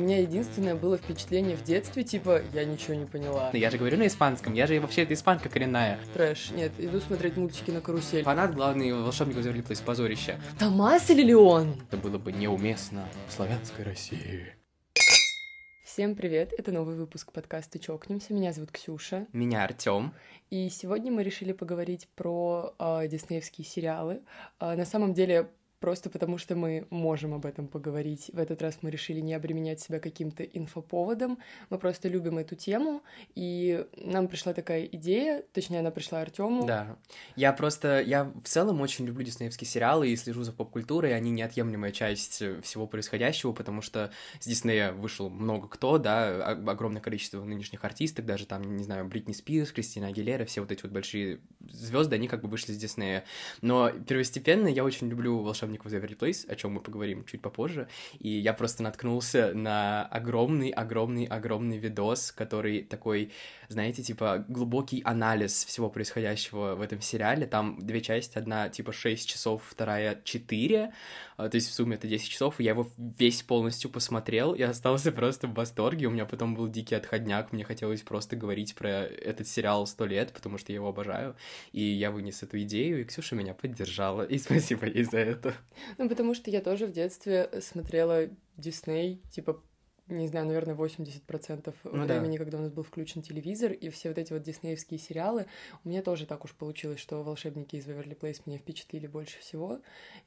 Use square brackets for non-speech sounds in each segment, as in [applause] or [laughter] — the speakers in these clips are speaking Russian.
У меня единственное было впечатление в детстве, типа, я ничего не поняла. Я же говорю на испанском, я же вообще это испанка коренная. Трэш. Нет, иду смотреть мультики на карусель. Фанат главный волшебник из Плейс, позорище. Томас или Леон? Это было бы неуместно в славянской России. Всем привет, это новый выпуск подкаста «Чокнемся». Меня зовут Ксюша. Меня Артем. И сегодня мы решили поговорить про э, диснеевские сериалы. Э, на самом деле просто потому что мы можем об этом поговорить. В этот раз мы решили не обременять себя каким-то инфоповодом. Мы просто любим эту тему, и нам пришла такая идея, точнее, она пришла Артему. Да. Я просто, я в целом очень люблю диснеевские сериалы и слежу за поп-культурой, они неотъемлемая часть всего происходящего, потому что с Диснея вышел много кто, да, огромное количество нынешних артисток, даже там, не знаю, Бритни Спирс, Кристина Агилера, все вот эти вот большие звезды, они как бы вышли с Диснея. Но первостепенно я очень люблю волшебные волшебников Эверли Плейс, о чем мы поговорим чуть попозже, и я просто наткнулся на огромный-огромный-огромный видос, который такой, знаете, типа глубокий анализ всего происходящего в этом сериале. Там две части, одна типа 6 часов, вторая 4, а, то есть в сумме это 10 часов, и я его весь полностью посмотрел и остался просто в восторге. У меня потом был дикий отходняк, мне хотелось просто говорить про этот сериал сто лет, потому что я его обожаю, и я вынес эту идею, и Ксюша меня поддержала, и спасибо ей за это. Ну, потому что я тоже в детстве смотрела Дисней, типа, не знаю, наверное, 80% ну, времени, да. когда у нас был включен телевизор, и все вот эти вот диснеевские сериалы, у меня тоже так уж получилось, что «Волшебники из Веверли Плейс» меня впечатлили больше всего,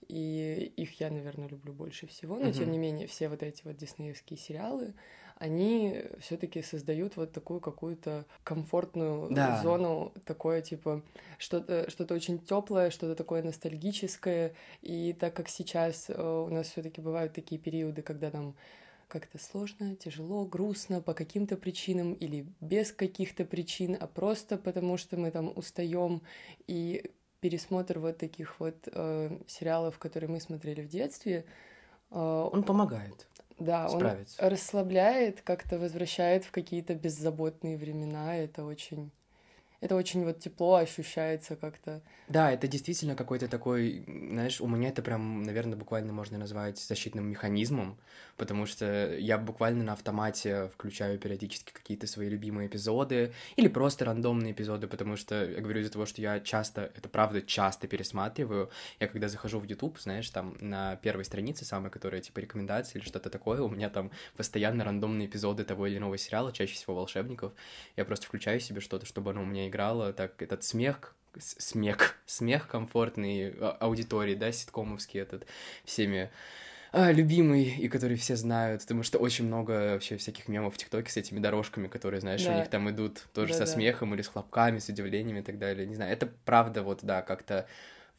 и их я, наверное, люблю больше всего, но, угу. тем не менее, все вот эти вот диснеевские сериалы, они все-таки создают вот такую какую-то комфортную да. зону, такое типа что-то что-то очень теплое, что-то такое ностальгическое. И так как сейчас э, у нас все-таки бывают такие периоды, когда нам как-то сложно, тяжело, грустно по каким-то причинам или без каких-то причин, а просто потому что мы там устаем и пересмотр вот таких вот э, сериалов, которые мы смотрели в детстве, э, он помогает. Да, справиться. он расслабляет, как-то возвращает в какие-то беззаботные времена. Это очень это очень вот тепло ощущается как-то. Да, это действительно какой-то такой, знаешь, у меня это прям, наверное, буквально можно назвать защитным механизмом, потому что я буквально на автомате включаю периодически какие-то свои любимые эпизоды или просто рандомные эпизоды, потому что я говорю из-за того, что я часто, это правда часто пересматриваю. Я когда захожу в YouTube, знаешь, там на первой странице самой, которая типа рекомендации или что-то такое, у меня там постоянно рандомные эпизоды того или иного сериала, чаще всего волшебников. Я просто включаю себе что-то, чтобы оно у меня играла, так этот смех, смех, [laughs] смех комфортный а, аудитории, да, ситкомовский этот, всеми а, любимый, и который все знают, потому что очень много вообще всяких мемов в ТикТоке с этими дорожками, которые, знаешь, да. у них там идут тоже да, со да. смехом или с хлопками, с удивлениями и так далее, не знаю, это правда вот, да, как-то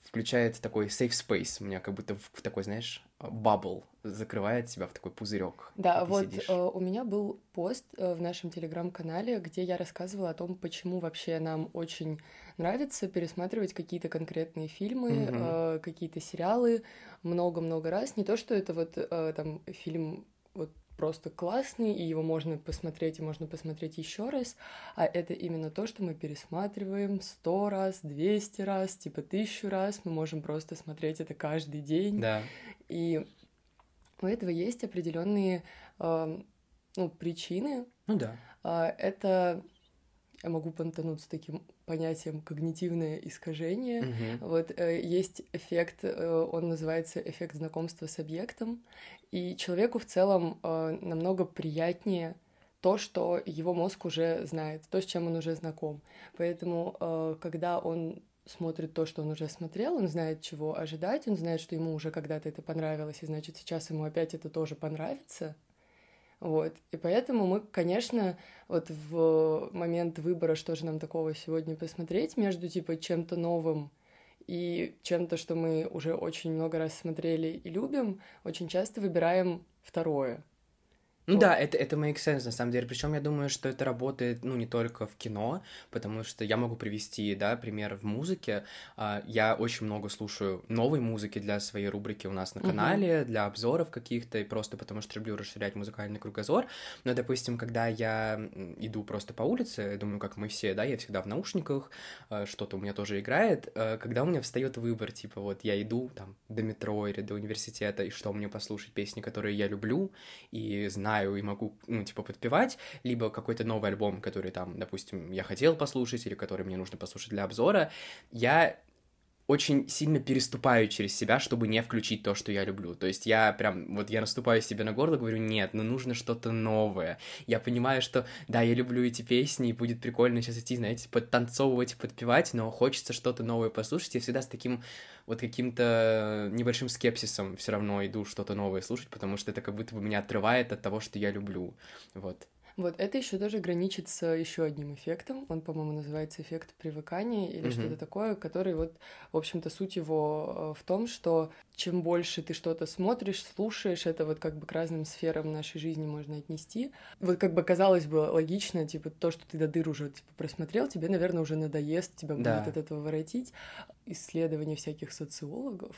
включает такой safe space, у меня как будто в, в такой, знаешь, бабл закрывает себя в такой пузырек. Да, вот э, у меня был пост э, в нашем телеграм-канале, где я рассказывала о том, почему вообще нам очень нравится пересматривать какие-то конкретные фильмы, mm-hmm. э, какие-то сериалы много-много раз. Не то, что это вот э, там фильм вот просто классный, и его можно посмотреть, и можно посмотреть еще раз, а это именно то, что мы пересматриваем сто раз, двести раз, типа тысячу раз, мы можем просто смотреть это каждый день. Да. И у этого есть определенные э, ну, причины. Ну да. Э, это я могу понтануть с таким понятием когнитивное искажение. Угу. Вот э, есть эффект, э, он называется эффект знакомства с объектом, и человеку в целом э, намного приятнее то, что его мозг уже знает, то, с чем он уже знаком. Поэтому, э, когда он смотрит то, что он уже смотрел, он знает, чего ожидать, он знает, что ему уже когда-то это понравилось, и значит, сейчас ему опять это тоже понравится. Вот. И поэтому мы, конечно, вот в момент выбора, что же нам такого сегодня посмотреть, между типа чем-то новым и чем-то, что мы уже очень много раз смотрели и любим, очень часто выбираем второе. Ну вот. да, это, это makes sense, на самом деле. Причем я думаю, что это работает, ну, не только в кино, потому что я могу привести, да, пример в музыке. А, я очень много слушаю новой музыки для своей рубрики у нас на канале, uh-huh. для обзоров каких-то, и просто потому что люблю расширять музыкальный кругозор. Но, допустим, когда я иду просто по улице, я думаю, как мы все, да, я всегда в наушниках, а, что-то у меня тоже играет. А, когда у меня встает выбор, типа, вот я иду там до метро или до университета, и что мне послушать, песни, которые я люблю, и знаю, знаю и могу, ну, типа, подпевать, либо какой-то новый альбом, который там, допустим, я хотел послушать, или который мне нужно послушать для обзора, я очень сильно переступаю через себя, чтобы не включить то, что я люблю. То есть я прям, вот я наступаю себе на горло, говорю, нет, ну нужно что-то новое. Я понимаю, что, да, я люблю эти песни, и будет прикольно сейчас идти, знаете, подтанцовывать и подпевать, но хочется что-то новое послушать. Я всегда с таким вот каким-то небольшим скепсисом все равно иду что-то новое слушать, потому что это как будто бы меня отрывает от того, что я люблю. Вот. Вот это еще тоже граничит с еще одним эффектом. Он, по-моему, называется эффект привыкания или mm-hmm. что-то такое, который вот, в общем-то, суть его э, в том, что чем больше ты что-то смотришь, слушаешь, это вот как бы к разным сферам нашей жизни можно отнести. Вот как бы казалось бы логично, типа то, что ты до дыр уже типа, просмотрел, тебе, наверное, уже надоест, тебя да. будет от этого воротить. Исследования всяких социологов,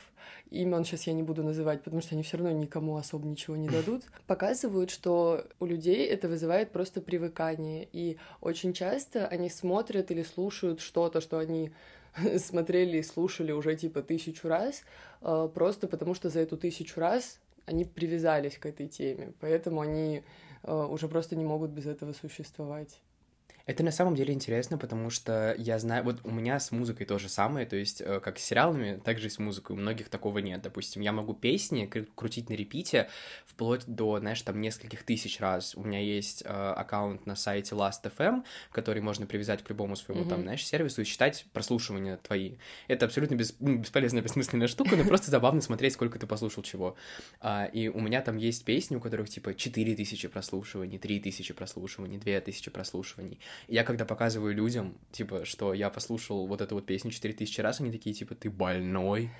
имен сейчас я не буду называть, потому что они все равно никому особо ничего не дадут, [laughs] показывают, что у людей это вызывает просто привыкание. И очень часто они смотрят или слушают что-то, что они [laughs] смотрели и слушали уже типа тысячу раз, э, просто потому что за эту тысячу раз они привязались к этой теме, поэтому они э, уже просто не могут без этого существовать. Это на самом деле интересно, потому что я знаю, вот у меня с музыкой то же самое, то есть э, как с сериалами, так же и с музыкой, у многих такого нет. Допустим, я могу песни крутить на репите вплоть до, знаешь, там нескольких тысяч раз. У меня есть э, аккаунт на сайте Last.fm, который можно привязать к любому своему mm-hmm. там, знаешь, сервису и считать прослушивания твои. Это абсолютно без, ну, бесполезная, бессмысленная штука, но просто забавно смотреть, сколько ты послушал чего. А, и у меня там есть песни, у которых типа 4000 прослушиваний, 3000 прослушиваний, 2000 прослушиваний. Я когда показываю людям, типа, что я послушал вот эту вот песню 4000 раз, они такие, типа, ты больной?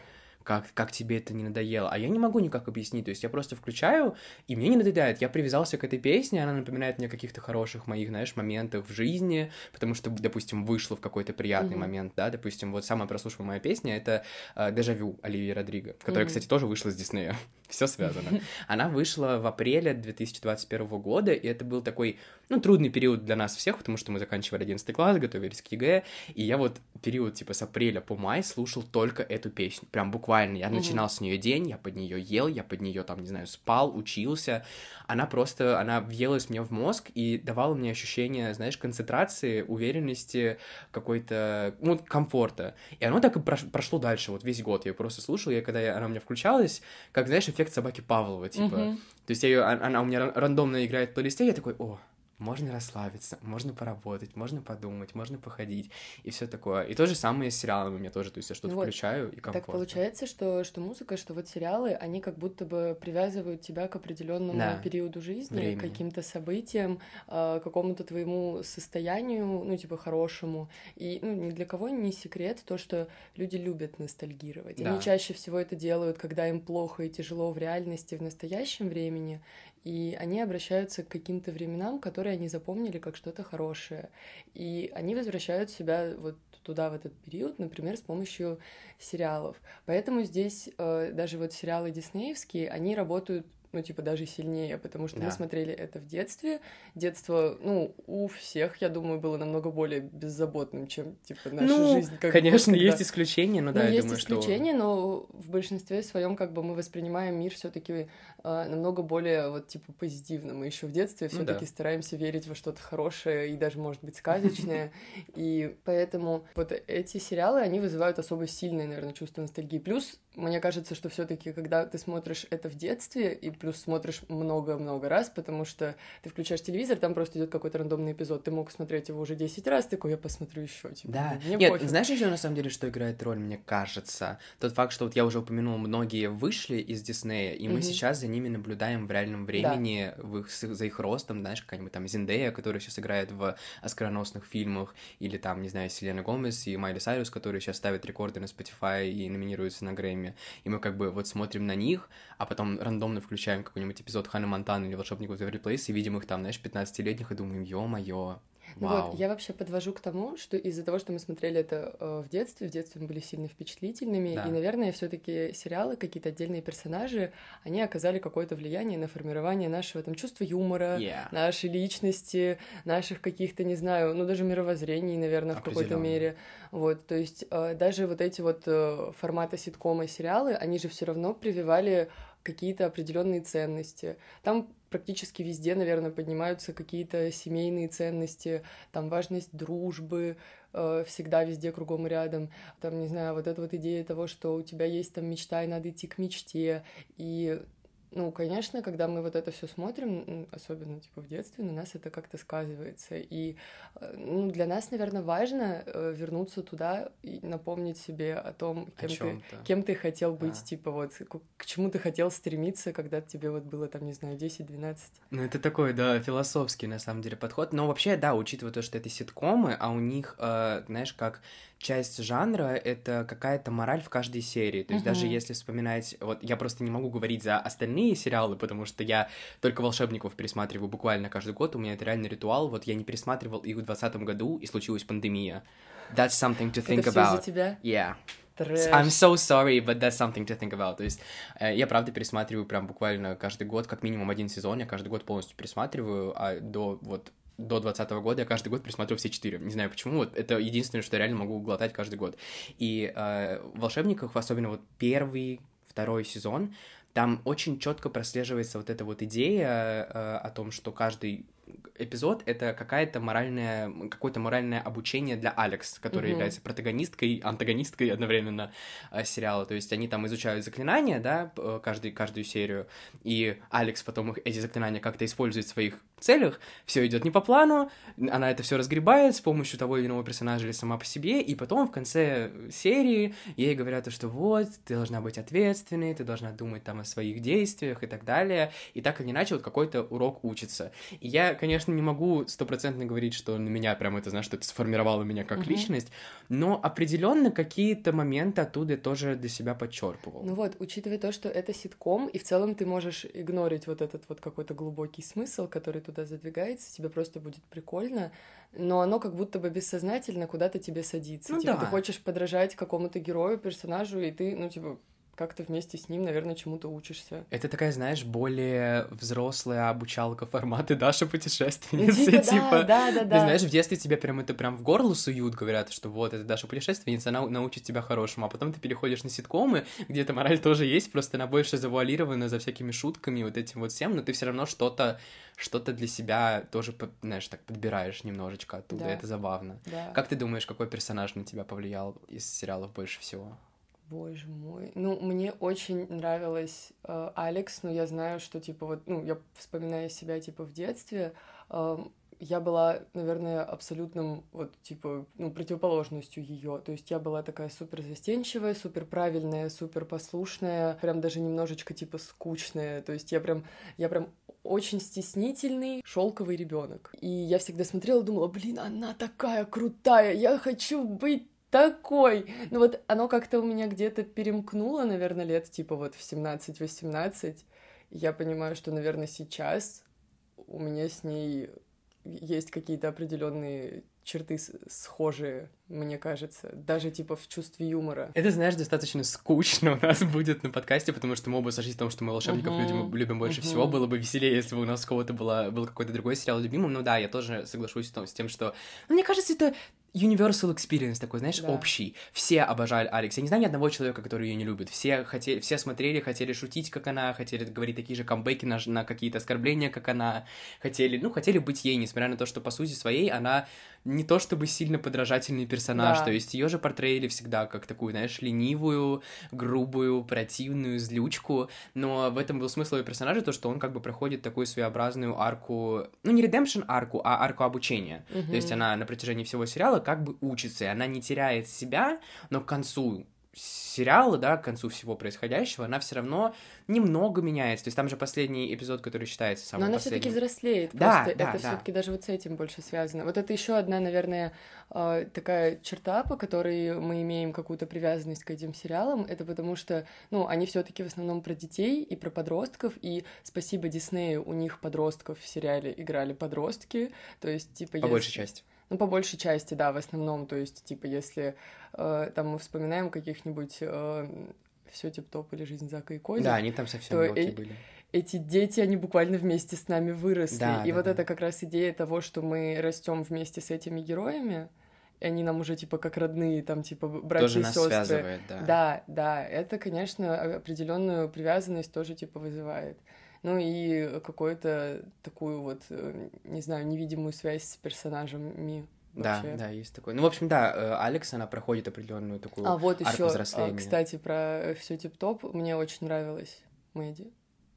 Как, как тебе это не надоело. А я не могу никак объяснить, то есть я просто включаю, и мне не надоедает. Я привязался к этой песне, она напоминает мне каких-то хороших моих, знаешь, моментов в жизни, потому что, допустим, вышло в какой-то приятный mm-hmm. момент, да, допустим, вот самая прослушиваемая песня — это э, «Deja Vu» Оливии Родриго, которая, mm-hmm. кстати, тоже вышла с Диснея. [laughs] Все связано. Она вышла в апреле 2021 года, и это был такой, ну, трудный период для нас всех, потому что мы заканчивали 11 класс, готовились к ЕГЭ, и я вот период, типа, с апреля по май слушал только эту песню, прям буквально буквально. Я mm-hmm. начинал с нее день, я под нее ел, я под нее там, не знаю, спал, учился. Она просто, она въелась мне в мозг и давала мне ощущение, знаешь, концентрации, уверенности, какой-то, ну, комфорта. И оно так и прошло дальше, вот весь год. Я ее просто слушал, и когда я, она у меня включалась, как, знаешь, эффект собаки Павлова, типа. Mm-hmm. То есть я ее, а, она у меня рандомно играет в плейлисте, я такой, о, можно расслабиться, можно поработать, можно подумать, можно походить и все такое. И то же самое с сериалами у меня тоже, то есть я что-то вот. включаю и комфортно. Так получается, что, что музыка, что вот сериалы, они как будто бы привязывают тебя к определенному да. периоду жизни, Времени. каким-то событиям, э, какому-то твоему состоянию, ну, типа, хорошему. И ну, ни для кого не секрет то, что люди любят ностальгировать. Да. Они чаще всего это делают, когда им плохо и тяжело в реальности, в настоящем времени, и они обращаются к каким-то временам, которые они запомнили как что-то хорошее. И они возвращают себя вот туда, в этот период, например, с помощью сериалов. Поэтому здесь э, даже вот сериалы диснеевские, они работают ну, типа, даже сильнее, потому что да. мы смотрели это в детстве. Детство, ну, у всех, я думаю, было намного более беззаботным, чем, типа, наша ну, жизнь. Как конечно, бы, есть исключения, но ну, да, ну, я есть думаю, исключения, что... но в большинстве своем, как бы, мы воспринимаем мир все таки э, намного более, вот, типа, позитивно. Мы еще в детстве все таки ну, да. стараемся верить во что-то хорошее и даже, может быть, сказочное. [laughs] И поэтому вот эти сериалы, они вызывают особо сильное, наверное, чувство ностальгии. Плюс, мне кажется, что все таки когда ты смотришь это в детстве, и плюс смотришь много-много раз, потому что ты включаешь телевизор, там просто идет какой-то рандомный эпизод. Ты мог смотреть его уже 10 раз, такой, я посмотрю еще. Типа, да. Мне Нет, пофиг. знаешь еще на самом деле, что играет роль, мне кажется? Тот факт, что вот я уже упомянул, многие вышли из Диснея, и мы mm сейчас за ними наблюдаем в реальном времени, да. в их, за их ростом, знаешь, какая-нибудь там Зиндея, которая сейчас играет в оскароносных фильмах, или там, не знаю, Селена Гомес и Майли Сайрус, которые сейчас ставят рекорды на Spotify и номинируются на Грэмми. И мы как бы вот смотрим на них, а потом рандомно включаем какой-нибудь эпизод Ханны Монтаны или Волшебников Эвери Плейс и видим их там, знаешь, 15-летних и думаем, ё-моё, ну Вау. вот, я вообще подвожу к тому, что из-за того, что мы смотрели это э, в детстве, в детстве мы были сильно впечатлительными, да. и, наверное, все таки сериалы, какие-то отдельные персонажи, они оказали какое-то влияние на формирование нашего там чувства юмора, yeah. нашей личности, наших каких-то, не знаю, ну даже мировоззрений, наверное, в какой-то мере. Вот, то есть э, даже вот эти вот э, форматы ситкома сериалы, они же все равно прививали какие-то определенные ценности. Там практически везде, наверное, поднимаются какие-то семейные ценности, там важность дружбы, э, всегда везде кругом и рядом. Там, не знаю, вот эта вот идея того, что у тебя есть там мечта, и надо идти к мечте. И ну, конечно, когда мы вот это все смотрим, особенно типа в детстве, на нас это как-то сказывается. И э, ну, для нас, наверное, важно э, вернуться туда и напомнить себе о том, кем, о ты, кем ты хотел быть, да. типа вот к чему ты хотел стремиться, когда тебе вот было там, не знаю, 10-12. Ну, это такой, да, философский на самом деле подход. Но вообще, да, учитывая то, что это ситкомы, а у них, э, знаешь, как часть жанра — это какая-то мораль в каждой серии. То есть uh-huh. даже если вспоминать... Вот я просто не могу говорить за остальные сериалы, потому что я только «Волшебников» пересматриваю буквально каждый год. У меня это реальный ритуал. Вот я не пересматривал их в 2020 году, и случилась пандемия. That's something to think это about. из-за тебя? Yeah. Трэш. I'm so sorry, but that's something to think about. То есть э, я правда пересматриваю прям буквально каждый год, как минимум один сезон, я каждый год полностью пересматриваю, а до вот до 2020 года я каждый год пересматривал все четыре. Не знаю почему, вот это единственное, что я реально могу глотать каждый год. И э, в «Волшебниках», особенно вот первый, второй сезон, там очень четко прослеживается вот эта вот идея э, о том, что каждый эпизод — это какая-то моральная, какое-то моральное обучение для Алекс, которая mm-hmm. является протагонисткой, антагонисткой одновременно э, сериала. То есть они там изучают заклинания, да, каждый, каждую серию, и Алекс потом их, эти заклинания как-то использует в своих целях, все идет не по плану, она это все разгребает с помощью того или иного персонажа или сама по себе, и потом в конце серии ей говорят, что вот, ты должна быть ответственной, ты должна думать там о своих действиях и так далее, и так или иначе вот какой-то урок учится. И я, конечно, не могу стопроцентно говорить, что на меня прям это, знаешь, что это сформировало меня как uh-huh. личность, но определенно какие-то моменты оттуда тоже для себя подчерпывал. Ну вот, учитывая то, что это ситком, и в целом ты можешь игнорить вот этот вот какой-то глубокий смысл, который туда задвигается, тебе просто будет прикольно, но оно как будто бы бессознательно куда-то тебе садится. Ну, типа, да. ты хочешь подражать какому-то герою, персонажу, и ты, ну, типа, как ты вместе с ним, наверное, чему-то учишься. Это такая, знаешь, более взрослая обучалка форматы [laughs] Даша путешественница, типа. типа. Да, да, да. Ты знаешь, в детстве тебе прям это прям в горло суют, говорят, что вот, это Даша путешественница, она научит тебя хорошему, а потом ты переходишь на ситкомы, где эта мораль тоже есть, просто она больше завуалирована за всякими шутками, вот этим вот всем, но ты все равно что-то что-то для себя тоже, знаешь, так подбираешь немножечко оттуда, да. это забавно. Да. Как ты думаешь, какой персонаж на тебя повлиял из сериалов больше всего? Боже мой. Ну, мне очень нравилась э, Алекс, но я знаю, что, типа, вот, ну, я вспоминаю себя, типа, в детстве, э, я была, наверное, абсолютным, вот, типа, ну, противоположностью ее. То есть я была такая супер застенчивая, супер правильная, супер послушная, прям даже немножечко, типа, скучная. То есть я прям, я прям очень стеснительный, шелковый ребенок. И я всегда смотрела, думала, блин, она такая крутая, я хочу быть такой. Ну вот оно как-то у меня где-то перемкнуло, наверное, лет типа вот в 17-18. Я понимаю, что, наверное, сейчас у меня с ней есть какие-то определенные черты схожие, мне кажется, даже типа в чувстве юмора. Это, знаешь, достаточно скучно у нас будет на подкасте, потому что мы оба сошлись в том, что мы волшебников uh-huh. любим, любим больше uh-huh. всего. Было бы веселее, если бы у нас у кого-то была, был какой-то другой сериал любимым. Ну да, я тоже соглашусь с тем, что... Ну, мне кажется, это universal experience такой, знаешь, да. общий. Все обожали Алекс. Я не знаю ни одного человека, который ее не любит. Все хотели, все смотрели, хотели шутить, как она, хотели говорить такие же камбэки на, на какие-то оскорбления, как она, хотели, ну, хотели быть ей, несмотря на то, что по сути своей она не то чтобы сильно подражательный персонаж, да. то есть ее же портреили всегда как такую, знаешь, ленивую, грубую, противную злючку, но в этом был смысл ее персонажа, то, что он как бы проходит такую своеобразную арку, ну, не redemption арку, а арку обучения. Угу. То есть она на протяжении всего сериала как бы учится, и она не теряет себя, но к концу сериала, да, к концу всего происходящего, она все равно немного меняется. То есть там же последний эпизод, который считается самым Но она все-таки взрослеет. Да, просто да, это да. все-таки даже вот с этим больше связано. Вот это еще одна, наверное, а, такая черта, по которой мы имеем какую-то привязанность к этим сериалам. Это потому что, ну, они все-таки в основном про детей и про подростков. И спасибо Диснею, у них подростков в сериале играли подростки. То есть, типа, по если... большей части. Ну, по большей части, да, в основном. То есть, типа, если э, там мы вспоминаем каких-нибудь э, все тип-топ или жизнь Зака и Коди. Да, они там совсем мелкие э- были. Эти дети, они буквально вместе с нами выросли. Да, и да, вот да. это как раз идея того, что мы растем вместе с этими героями. и они нам уже типа как родные, там типа братья тоже и сестры. связывает, да. Да, да, это, конечно, определенную привязанность тоже типа вызывает. Ну и какую-то такую вот, э, не знаю, невидимую связь с персонажами. Да, вообще. да, есть такой. Ну, в общем, да, э, Алекс, она проходит определенную такую а вот еще, а, кстати, про все тип-топ мне очень нравилось Мэдди.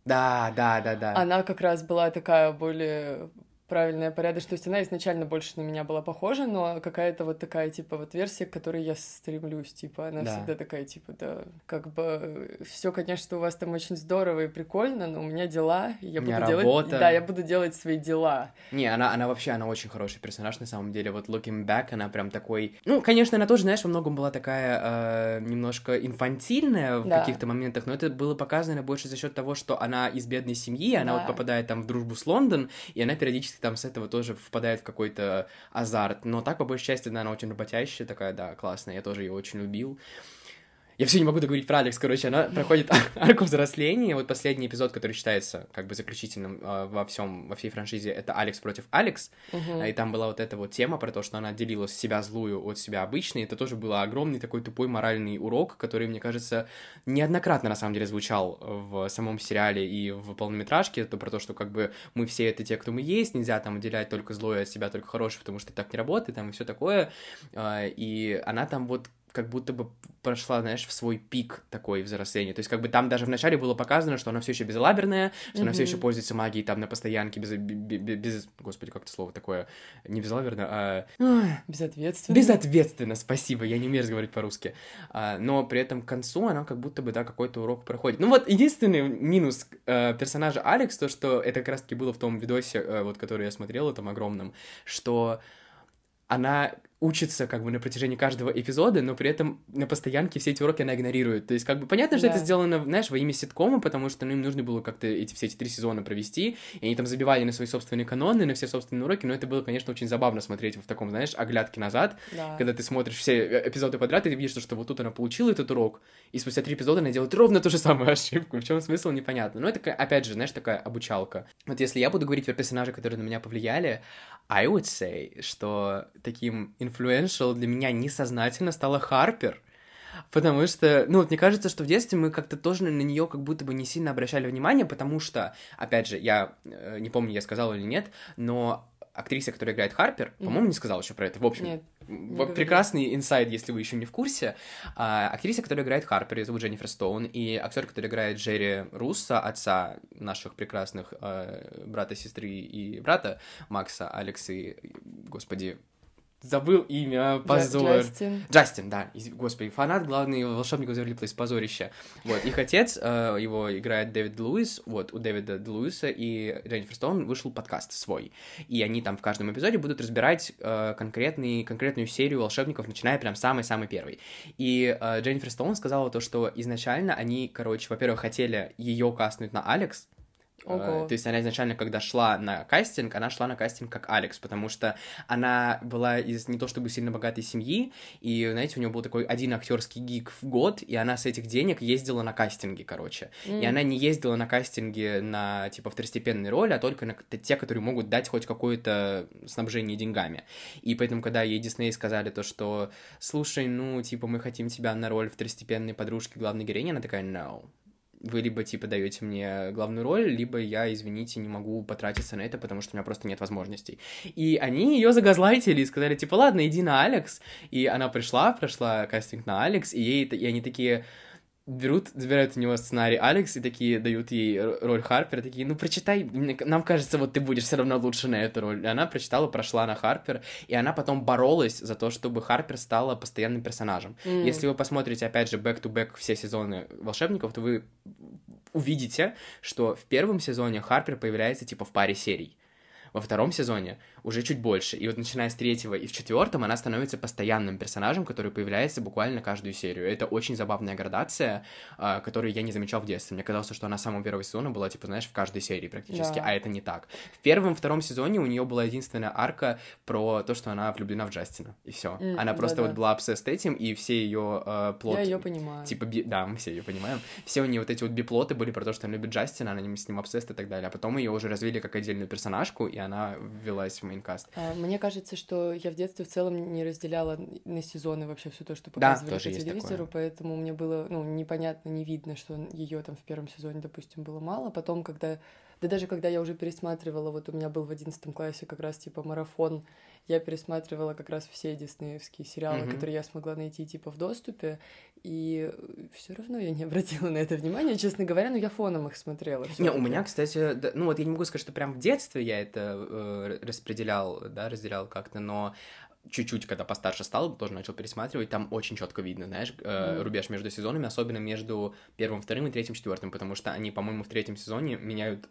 Да, да, да, да. Она как раз была такая более правильная, порядочная. То есть она изначально больше на меня была похожа, но какая-то вот такая, типа, вот версия, к которой я стремлюсь, типа, она да. всегда такая, типа, да, как бы все, конечно, у вас там очень здорово и прикольно, но у меня дела, и я буду работа. делать... Да, я буду делать свои дела. Не, она, она вообще, она очень хороший персонаж, на самом деле, вот looking back, она прям такой... Ну, конечно, она тоже, знаешь, во многом была такая э, немножко инфантильная в да. каких-то моментах, но это было показано больше за счет того, что она из бедной семьи, она да. вот попадает там в дружбу с Лондон, и она периодически там с этого тоже впадает в какой-то азарт. Но так, по большей части, она очень работящая, такая, да, классная, я тоже ее очень любил. Я все не могу договорить про Алекс, короче, она проходит [laughs] арку взросления. Вот последний эпизод, который считается как бы заключительным э, во всем, во всей франшизе, это Алекс против Алекс. Uh-huh. И там была вот эта вот тема про то, что она отделила себя злую от себя обычной. Это тоже был огромный такой тупой моральный урок, который, мне кажется, неоднократно на самом деле звучал в самом сериале и в полнометражке. Это про то, что как бы мы все это те, кто мы есть, нельзя там отделять только злое от себя, только хорошее, потому что так не работает, там и все такое. И она там вот как будто бы прошла, знаешь, в свой пик такой взросления. То есть, как бы там даже вначале было показано, что она все еще безалаберная, что mm-hmm. она все еще пользуется магией там на постоянке без, без, без... Господи, как это слово такое? Не безалаберно, а... Безответственно. Безответственно, спасибо, я не умею разговаривать по-русски. А, но при этом к концу она как будто бы, да, какой-то урок проходит. Ну вот, единственный минус э, персонажа Алекс, то, что это как раз-таки было в том видосе, э, вот, который я смотрел, этом огромном, что она учится как бы на протяжении каждого эпизода, но при этом на постоянке все эти уроки она игнорирует. То есть как бы понятно, что да. это сделано, знаешь, во имя ситкома, потому что ну, им нужно было как-то эти все эти три сезона провести, и они там забивали на свои собственные каноны, на все собственные уроки, но это было, конечно, очень забавно смотреть в таком, знаешь, оглядке назад, да. когда ты смотришь все э, эпизоды подряд, и ты видишь, что вот тут она получила этот урок, и спустя три эпизода она делает ровно ту же самую [laughs] ошибку. В чем смысл, непонятно. Но это, опять же, знаешь, такая обучалка. Вот если я буду говорить про персонажей, которые на меня повлияли, I would say, что таким influential для меня несознательно стала Харпер. Потому что, ну, вот мне кажется, что в детстве мы как-то тоже на нее как будто бы не сильно обращали внимание, потому что, опять же, я э, не помню, я сказал или нет, но актриса, которая играет Харпер, mm-hmm. по-моему, не сказала еще про это. В общем, Нет, вот прекрасный инсайд, если вы еще не в курсе. А, актриса, которая играет Харпер, ее зовут Дженнифер Стоун, и актер, который играет Джерри Руссо, отца наших прекрасных э, брата, сестры и брата Макса, Алекс и, господи, Забыл имя, позор. Джастин. Джастин, да. Господи, фанат, главный волшебник из Place, позорище. Вот, их отец, э, его играет Дэвид Луис, вот, у Дэвида Луиса и Дженнифер Стоун вышел подкаст свой. И они там в каждом эпизоде будут разбирать э, конкретный, конкретную серию волшебников, начиная прям самый-самый первый. И э, Дженнифер Стоун сказала то, что изначально они, короче, во-первых, хотели ее кастнуть на Алекс, Ого. То есть она изначально, когда шла на кастинг, она шла на кастинг как Алекс, потому что она была из не то чтобы сильно богатой семьи, и, знаете, у нее был такой один актерский гиг в год, и она с этих денег ездила на кастинги, короче. Mm. И она не ездила на кастинги на, типа, второстепенные роли, а только на те, которые могут дать хоть какое-то снабжение деньгами. И поэтому, когда ей Дисней сказали то, что, слушай, ну, типа, мы хотим тебя на роль второстепенной подружки главной героини, она такая, no, вы либо, типа, даете мне главную роль, либо я, извините, не могу потратиться на это, потому что у меня просто нет возможностей. И они ее загазлайтили и сказали, типа, ладно, иди на Алекс. И она пришла, прошла кастинг на Алекс, и, ей, и они такие, берут, забирают у него сценарий Алекс и такие дают ей роль Харпера, такие, ну прочитай, нам кажется, вот ты будешь все равно лучше на эту роль. И она прочитала, прошла на Харпер, и она потом боролась за то, чтобы Харпер стала постоянным персонажем. Mm. Если вы посмотрите, опять же, back-to-back все сезоны волшебников, то вы увидите, что в первом сезоне Харпер появляется типа в паре серий. Во втором сезоне уже чуть больше. И вот начиная с третьего и в четвертом она становится постоянным персонажем, который появляется буквально каждую серию. Это очень забавная градация, а, которую я не замечал в детстве. Мне казалось, что она с самого первого сезона была, типа, знаешь, в каждой серии практически, да. а это не так. В первом, втором сезоне у нее была единственная арка про то, что она влюблена в Джастина, и все. Mm, она просто да, вот была обсесс этим, и все ее э, плоты... Я ее понимаю. Типа, би... да, мы все ее понимаем. Все у нее вот эти вот биплоты были про то, что она любит Джастина, она с ним обсесс и так далее. А потом ее уже развили как отдельную персонажку, и она ввелась в мейнкаст. А, мне кажется, что я в детстве в целом не разделяла на сезоны вообще все то, что показывали да, по телевизору, поэтому мне было ну, непонятно, не видно, что ее там в первом сезоне, допустим, было мало. Потом, когда да даже когда я уже пересматривала, вот у меня был в одиннадцатом классе как раз типа марафон я пересматривала как раз все диснеевские сериалы, mm-hmm. которые я смогла найти типа в доступе, и все равно я не [laughs] обратила на это внимания, честно говоря, но я фоном их смотрела. Не, у меня, кстати, да, ну вот я не могу сказать, что прям в детстве я это э, распределял, да, разделял как-то, но чуть-чуть, когда постарше стал, тоже начал пересматривать, там очень четко видно, знаешь, э, mm. рубеж между сезонами, особенно между первым, вторым и третьим, четвертым, потому что они, по-моему, в третьем сезоне меняют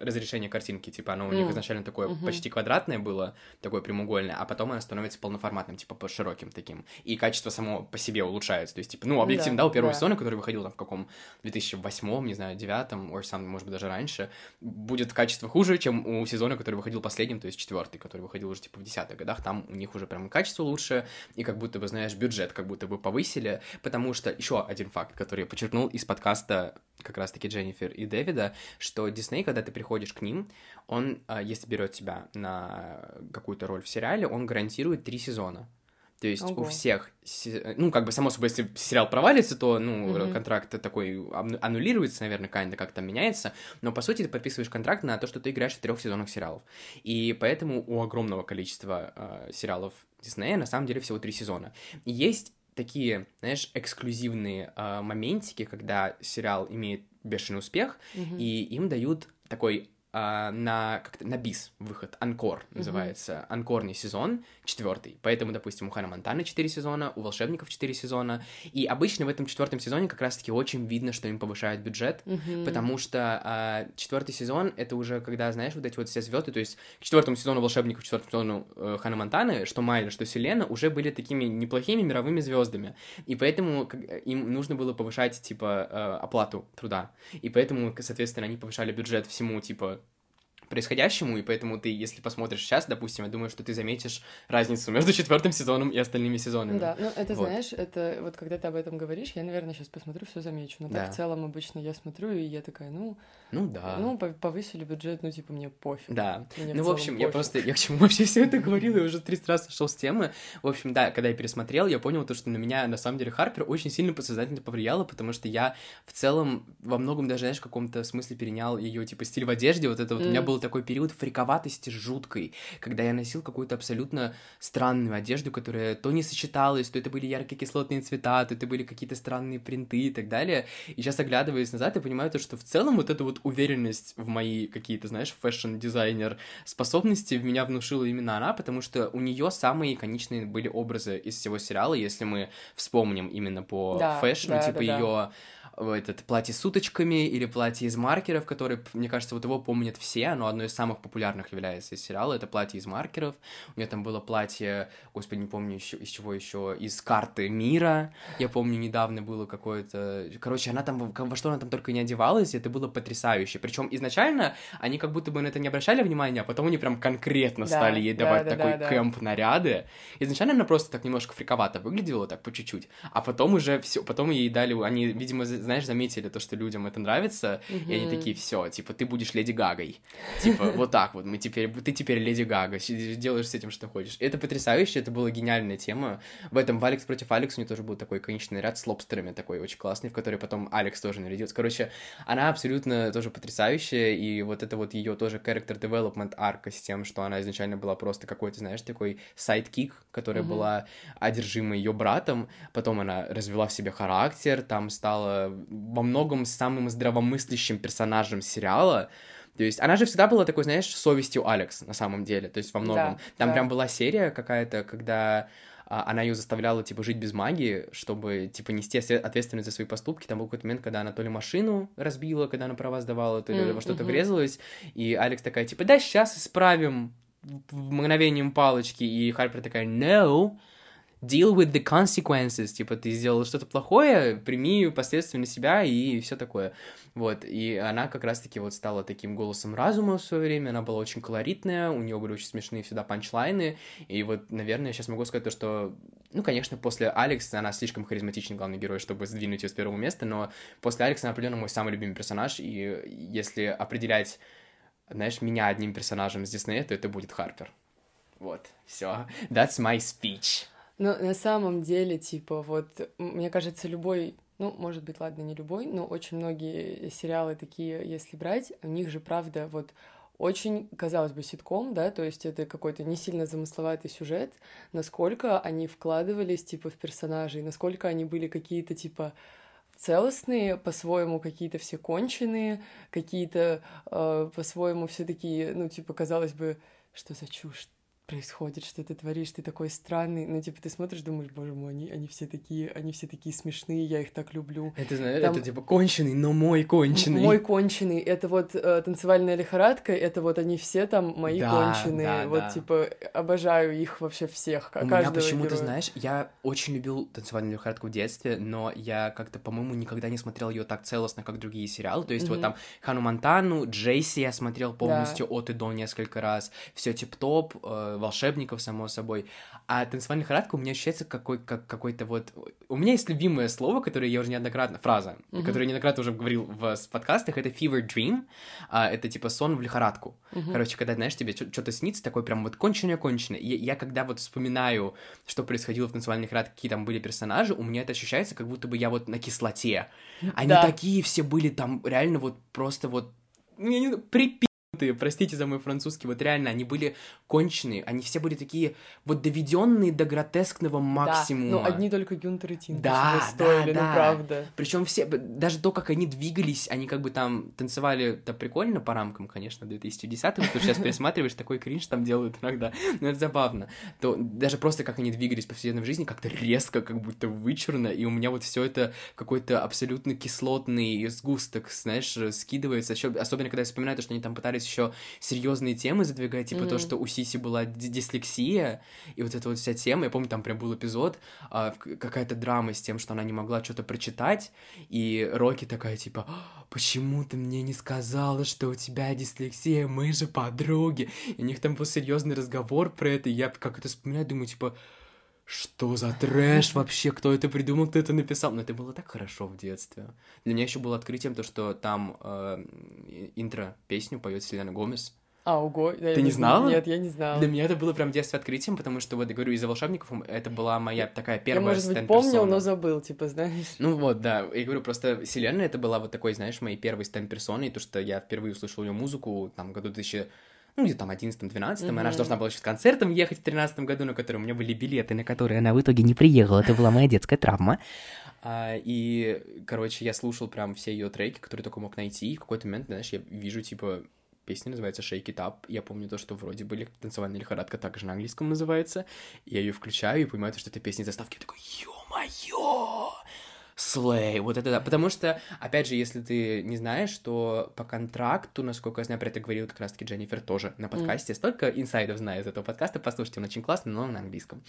разрешение картинки, типа оно у них изначально такое mm-hmm. почти квадратное было, такое прямоугольное, а потом оно становится полноформатным, типа по широким таким, и качество само по себе улучшается, то есть, типа, ну, объективно, да, да у первого да. сезона, который выходил там в каком 2008, не знаю, девятом, or some, может быть, даже раньше, будет качество хуже, чем у сезона, который выходил последним, то есть четвертый, который выходил уже, типа, в десятых годах, там у них уже прям качество лучше, и как будто бы, знаешь, бюджет как будто бы повысили, потому что еще один факт, который я подчеркнул из подкаста как раз-таки Дженнифер и Дэвида, что Дисней, когда ты приходишь к ним, он, а, если берет тебя на какую-то роль в сериале, он гарантирует три сезона. То есть Ого. у всех, ну, как бы, само собой, если сериал провалится, то, ну, mm-hmm. контракт такой аннулируется, наверное, kinda как-то меняется, но, по сути, ты подписываешь контракт на то, что ты играешь в трех сезонах сериалов. И поэтому у огромного количества э, сериалов Диснея на самом деле всего три сезона. есть такие, знаешь, эксклюзивные э, моментики, когда сериал имеет бешеный успех, mm-hmm. и им дают такой а, на, как на бис выход, Анкор называется, mm-hmm. анкорный сезон, четвертый. Поэтому, допустим, у Хана Монтана 4 сезона, у Волшебников 4 сезона. И обычно в этом четвертом сезоне как раз-таки очень видно, что им повышают бюджет, mm-hmm. потому что а, четвертый сезон это уже когда, знаешь, вот эти вот все звезды, то есть к четвертому сезону Волшебников, к четвертому сезону э, Хана Монтаны, что Майля, что Селена, уже были такими неплохими мировыми звездами. И поэтому им нужно было повышать, типа, э, оплату труда. И поэтому, соответственно, они повышали бюджет всему, типа, происходящему, и поэтому ты, если посмотришь сейчас, допустим, я думаю, что ты заметишь разницу между [laughs] четвертым сезоном и остальными сезонами. Да, ну это вот. знаешь, это вот когда ты об этом говоришь, я, наверное, сейчас посмотрю, все замечу. Но да. так в целом обычно я смотрю, и я такая, ну, ну да. Ну, повысили бюджет, ну, типа, мне пофиг. Да. Мне ну, в, в общем, пофиг. я просто, я к чему [laughs] вообще все это говорил, я уже 30 раз сошел с темы. В общем, да, когда я пересмотрел, я понял то, что на меня, на самом деле, Харпер очень сильно подсознательно повлияла, потому что я в целом во многом даже, знаешь, в каком-то смысле перенял ее, типа, стиль в одежде, вот это вот, mm. у меня был такой период фриковатости жуткой, когда я носил какую-то абсолютно странную одежду, которая то не сочеталась, то это были яркие кислотные цвета, то это были какие-то странные принты и так далее. И сейчас, оглядываясь назад, я понимаю то, что в целом вот это вот уверенность в мои какие-то, знаешь, fashion-designer способности в меня внушила именно она, потому что у нее самые иконичные были образы из всего сериала, если мы вспомним именно по да, fashion у, да, типа да, ее да этот платье с уточками или платье из маркеров, которое, мне кажется, вот его помнят все, оно одно из самых популярных является из сериала, это платье из маркеров. У нее там было платье, господи, не помню еще, из чего еще, из карты мира. Я помню, недавно было какое-то... Короче, она там, во что она там только не одевалась, и это было потрясающе. Причем изначально они как будто бы на это не обращали внимания, а потом они прям конкретно да, стали ей давать да, такой да, кэмп наряды. Изначально она просто так немножко фриковато выглядела, так по чуть-чуть, а потом уже все, потом ей дали, они, видимо, знаешь, заметили то, что людям это нравится, mm-hmm. и они такие, все, типа, ты будешь Леди Гагой. Типа, вот так вот, мы теперь, ты теперь Леди Гага, делаешь с этим, что хочешь. Это потрясающе, это была гениальная тема. В этом в Алекс против Алекс у нее тоже был такой конечный наряд с лобстерами, такой очень классный, в который потом Алекс тоже нарядился. Короче, она абсолютно тоже потрясающая, и вот это вот ее тоже character development арка с тем, что она изначально была просто какой-то, знаешь, такой sidekick, которая mm-hmm. была одержима ее братом, потом она развела в себе характер, там стала во многом самым здравомыслящим персонажем сериала. То есть она же всегда была такой, знаешь, совестью Алекс на самом деле. То есть во многом. Да, Там да. прям была серия какая-то, когда а, она ее заставляла, типа, жить без магии, чтобы, типа, нести ответственность за свои поступки. Там был какой-то момент, когда она то ли машину разбила, когда она права сдавала, то ли mm-hmm. во что-то врезалась, и Алекс такая, типа, да, сейчас исправим мгновением палочки, и Харпер такая, no, deal with the consequences, типа, ты сделал что-то плохое, прими последствия на себя и все такое. Вот, и она как раз-таки вот стала таким голосом разума в свое время, она была очень колоритная, у нее были очень смешные всегда панчлайны, и вот, наверное, я сейчас могу сказать то, что, ну, конечно, после Алекс она слишком харизматичный главный герой, чтобы сдвинуть ее с первого места, но после Алекс она определенно мой самый любимый персонаж, и если определять знаешь, меня одним персонажем с Диснея, то это будет Харпер. Вот, все. That's my speech. Но на самом деле, типа, вот, мне кажется, любой ну, может быть, ладно, не любой, но очень многие сериалы такие, если брать, у них же, правда, вот очень, казалось бы, ситком, да, то есть это какой-то не сильно замысловатый сюжет, насколько они вкладывались, типа, в персонажей, насколько они были какие-то, типа, целостные, по-своему какие-то все конченые, какие-то э, по-своему все такие, ну, типа, казалось бы, что за чушь, происходит, что ты творишь, ты такой странный, ну, типа, ты смотришь, думаешь, боже мой, они, они все такие, они все такие смешные, я их так люблю. Это, знаешь, Там... это, типа, конченый, но мой конченый. Мой конченый, это вот э, танцевальная лихорадка, это вот они все там мои да, конченые, да, вот, да. типа, обожаю их вообще всех, У меня почему-то, знаешь, я очень любил танцевальную лихорадку в детстве, но я как-то, по-моему, никогда не смотрел ее так целостно, как другие сериалы, то есть mm-hmm. вот там Хану Монтану, Джейси я смотрел полностью да. от и до несколько раз, все тип-топ, э, волшебников, само собой. А танцевальная лихорадка у меня ощущается какой, как какой-то вот... У меня есть любимое слово, которое я уже неоднократно... Фраза, uh-huh. которую я неоднократно уже говорил в подкастах, это fever dream. А, это типа сон в лихорадку. Uh-huh. Короче, когда, знаешь, тебе что-то снится, такой прям вот конченое-конченое. Я, я когда вот вспоминаю, что происходило в танцевальной лихорадке, какие там были персонажи, у меня это ощущается, как будто бы я вот на кислоте. Они да. такие все были там реально вот просто вот... Припи простите за мой французский, вот реально, они были конченые, они все были такие вот доведенные до гротескного максимума. Да, ну одни только Гюнтер и Тин да, стоили, да, ну да. правда. Причем все, даже то, как они двигались, они как бы там танцевали-то прикольно по рамкам, конечно, 2010 потому что сейчас пересматриваешь, такой кринж там делают иногда, но это забавно. То даже просто как они двигались по повседневной жизни, как-то резко, как будто вычурно, и у меня вот все это какой-то абсолютно кислотный сгусток, знаешь, скидывается, особенно когда я вспоминаю то, что они там пытались еще серьезные темы задвигать, типа mm-hmm. то, что у Сиси была дислексия, и вот эта вот вся тема, я помню, там прям был эпизод, а, какая-то драма с тем, что она не могла что-то прочитать, и Рокки такая, типа, «А, почему ты мне не сказала, что у тебя дислексия, мы же подруги, и у них там был серьезный разговор про это, и я как это вспоминаю, думаю, типа, что за трэш вообще? Кто это придумал, кто это написал? Но это было так хорошо в детстве. Для меня еще было открытием то, что там э, интро песню поет Селена Гомес. А, ого. Ты не знала? Нет, я не знала. Для меня это было прям детство открытием, потому что, вот, я говорю, из-за волшебников это была моя такая первая Я, может быть, помнил, но забыл, типа, знаешь. Ну вот, да. Я говорю, просто Селена это была вот такой, знаешь, моей первой стенд-персоной, то, что я впервые услышал ее музыку, там, году 2000 ну, где-то там 11-12, mm-hmm. она же должна была еще с концертом ехать в 13 году, на который у меня были билеты, на которые она в итоге не приехала, это была моя детская травма. А, и, короче, я слушал прям все ее треки, которые только мог найти, и в какой-то момент, знаешь, я вижу, типа, песня называется Shake It Up. Я помню то, что вроде были танцевальная лихорадка также на английском называется. Я ее включаю и понимаю, что это песня заставки. Я такой, ё-моё! Слей, вот это да. Потому что, опять же, если ты не знаешь, что по контракту, насколько я знаю, про это говорила как раз-таки Дженнифер тоже на подкасте, mm. столько инсайдов знает из этого подкаста, послушайте, он очень классный, но на английском.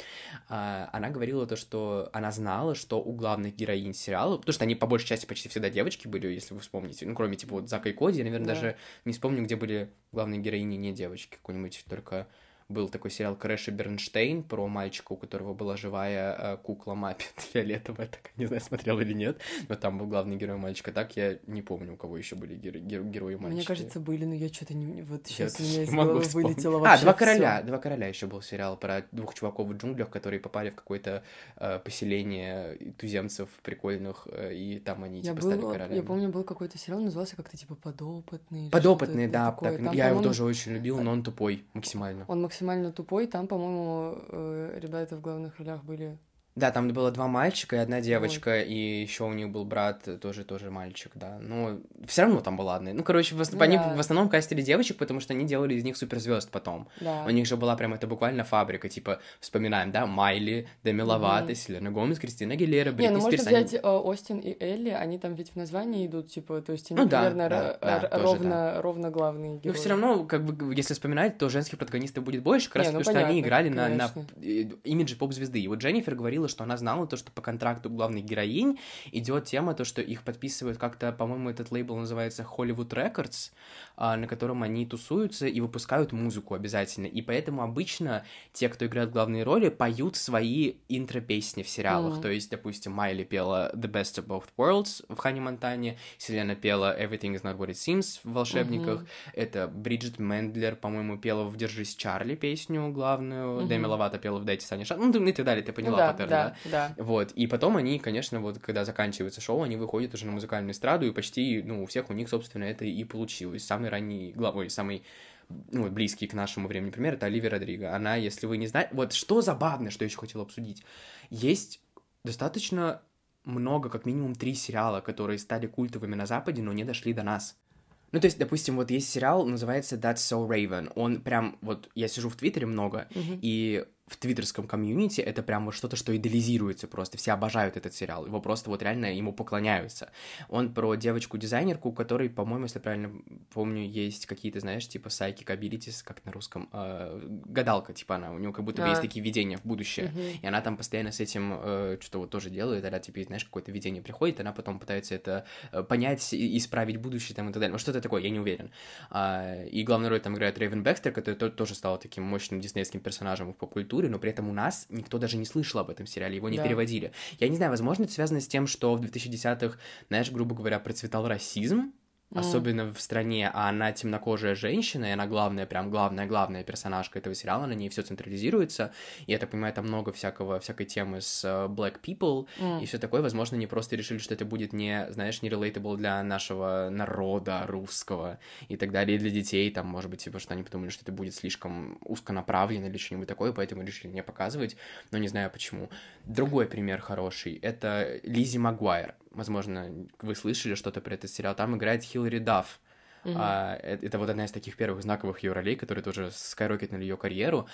А, она говорила то, что она знала, что у главных героинь сериала, потому что они по большей части почти всегда девочки были, если вы вспомните, ну, кроме, типа, вот Зака и Коди, я, наверное, yeah. даже не вспомню, где были главные героини не девочки, какой-нибудь только был такой сериал Крэш и Бернштейн про мальчика, у которого была живая э, кукла Маппет [laughs] фиолетовая, так не знаю, смотрел или нет, но там был главный герой мальчика. Так я не помню, у кого еще были гер- гер- герои мальчики. Мне кажется, были, но я что-то не... Вот сейчас я у меня из головы вылетело вообще А, «Два короля», всё. «Два короля» еще был сериал про двух чуваков в джунглях, которые попали в какое-то э, поселение туземцев прикольных, э, и там они, я типа, был, стали королями. Я помню, был какой-то сериал, назывался как-то, типа, «Подопытный». «Подопытный», да, так, там, я его тоже очень любил, но он тупой максимально. Он максимально тупой, там, по-моему, э, ребята в главных ролях были да, там было два мальчика и одна девочка, вот. и еще у них был брат, тоже тоже мальчик, да. Но все равно там была одна. Ну, короче, в, ну, они да. в основном кастили девочек, потому что они делали из них суперзвезд потом. Да. У них же была прям это буквально фабрика, типа, вспоминаем, да, Майли, Деми Ловато, mm-hmm. Селена Гомес, Кристина Гилера, Бритни Не, ну можно взять они... Э, Остин и Элли, они там ведь в названии идут, типа, то есть они, ну, да, наверное, да, да, ровно, тоже, да. ровно главные герои. Но все равно, как бы, если вспоминать, то женских протагонистов будет больше, как раз Не, ну, потому понятно, что они играли на, на имидже поп-звезды. И вот Дженнифер говорила говорила, что она знала то, что по контракту главных героинь идет тема, то, что их подписывают как-то, по-моему, этот лейбл называется Hollywood Records, а, на котором они тусуются и выпускают музыку обязательно. И поэтому обычно те, кто играет главные роли, поют свои интро-песни в сериалах. Mm-hmm. То есть, допустим, Майли пела The Best of Both Worlds в Хане Монтане, Селена пела Everything is Not What It Seems в «Волшебниках», mm-hmm. это Бриджит Мендлер, по-моему, пела в «Держись, Чарли» песню главную, mm-hmm. Деми Ловато пела в «Дайте Сане Шан», ну и так далее, ты поняла ну, да, паттерн, да, да? Вот, и потом они, конечно, вот когда заканчивается шоу, они выходят уже на музыкальную эстраду, и почти, ну, у всех у них, собственно, это и получилось. Самый ранний главой, самый ну, близкий к нашему времени пример, это Оливия Родриго. Она, если вы не знаете... Вот что забавно, что я еще хотел обсудить. Есть достаточно много, как минимум три сериала, которые стали культовыми на Западе, но не дошли до нас. Ну, то есть, допустим, вот есть сериал, называется That's So Raven. Он прям, вот, я сижу в Твиттере много, mm-hmm. и в твиттерском комьюнити это прям вот что-то, что идеализируется просто. Все обожают этот сериал. Его просто вот реально ему поклоняются. Он про девочку-дизайнерку, у которой, по-моему, если правильно помню, есть какие-то, знаешь, типа psychic abilities, как на русском, э, гадалка, типа она, у нее как будто бы а. есть такие видения в будущее. Угу. И она там постоянно с этим э, что-то вот тоже делает, а типа, знаешь, какое-то видение приходит, она потом пытается это э, понять исправить будущее там и так далее. Ну, что-то такое, я не уверен. А, и главную роль там играет Рейвен Бекстер, который тоже стал таким мощным диснейским персонажем в поп-культуре культуре, но при этом у нас никто даже не слышал об этом сериале, его не да. переводили. Я не знаю, возможно, это связано с тем, что в 2010-х, знаешь, грубо говоря, процветал расизм, Mm. Особенно в стране, а она темнокожая женщина, и она главная, прям главная-главная персонажка этого сериала, на ней все централизируется. И я так понимаю, там много всякого, всякой темы с uh, black people mm. и все такое. Возможно, они просто решили, что это будет не, знаешь, не relatable для нашего народа русского и так далее, и для детей, там, может быть, типа, что они подумали, что это будет слишком узконаправленно или что-нибудь такое, поэтому решили не показывать, но не знаю почему. Другой пример хороший — это Лизи Магуайр возможно, вы слышали что-то про этот сериал, там играет Хиллари Дафф. Mm-hmm. А, это, это вот одна из таких первых знаковых ее ролей, которые тоже скайрокетнули ее карьеру.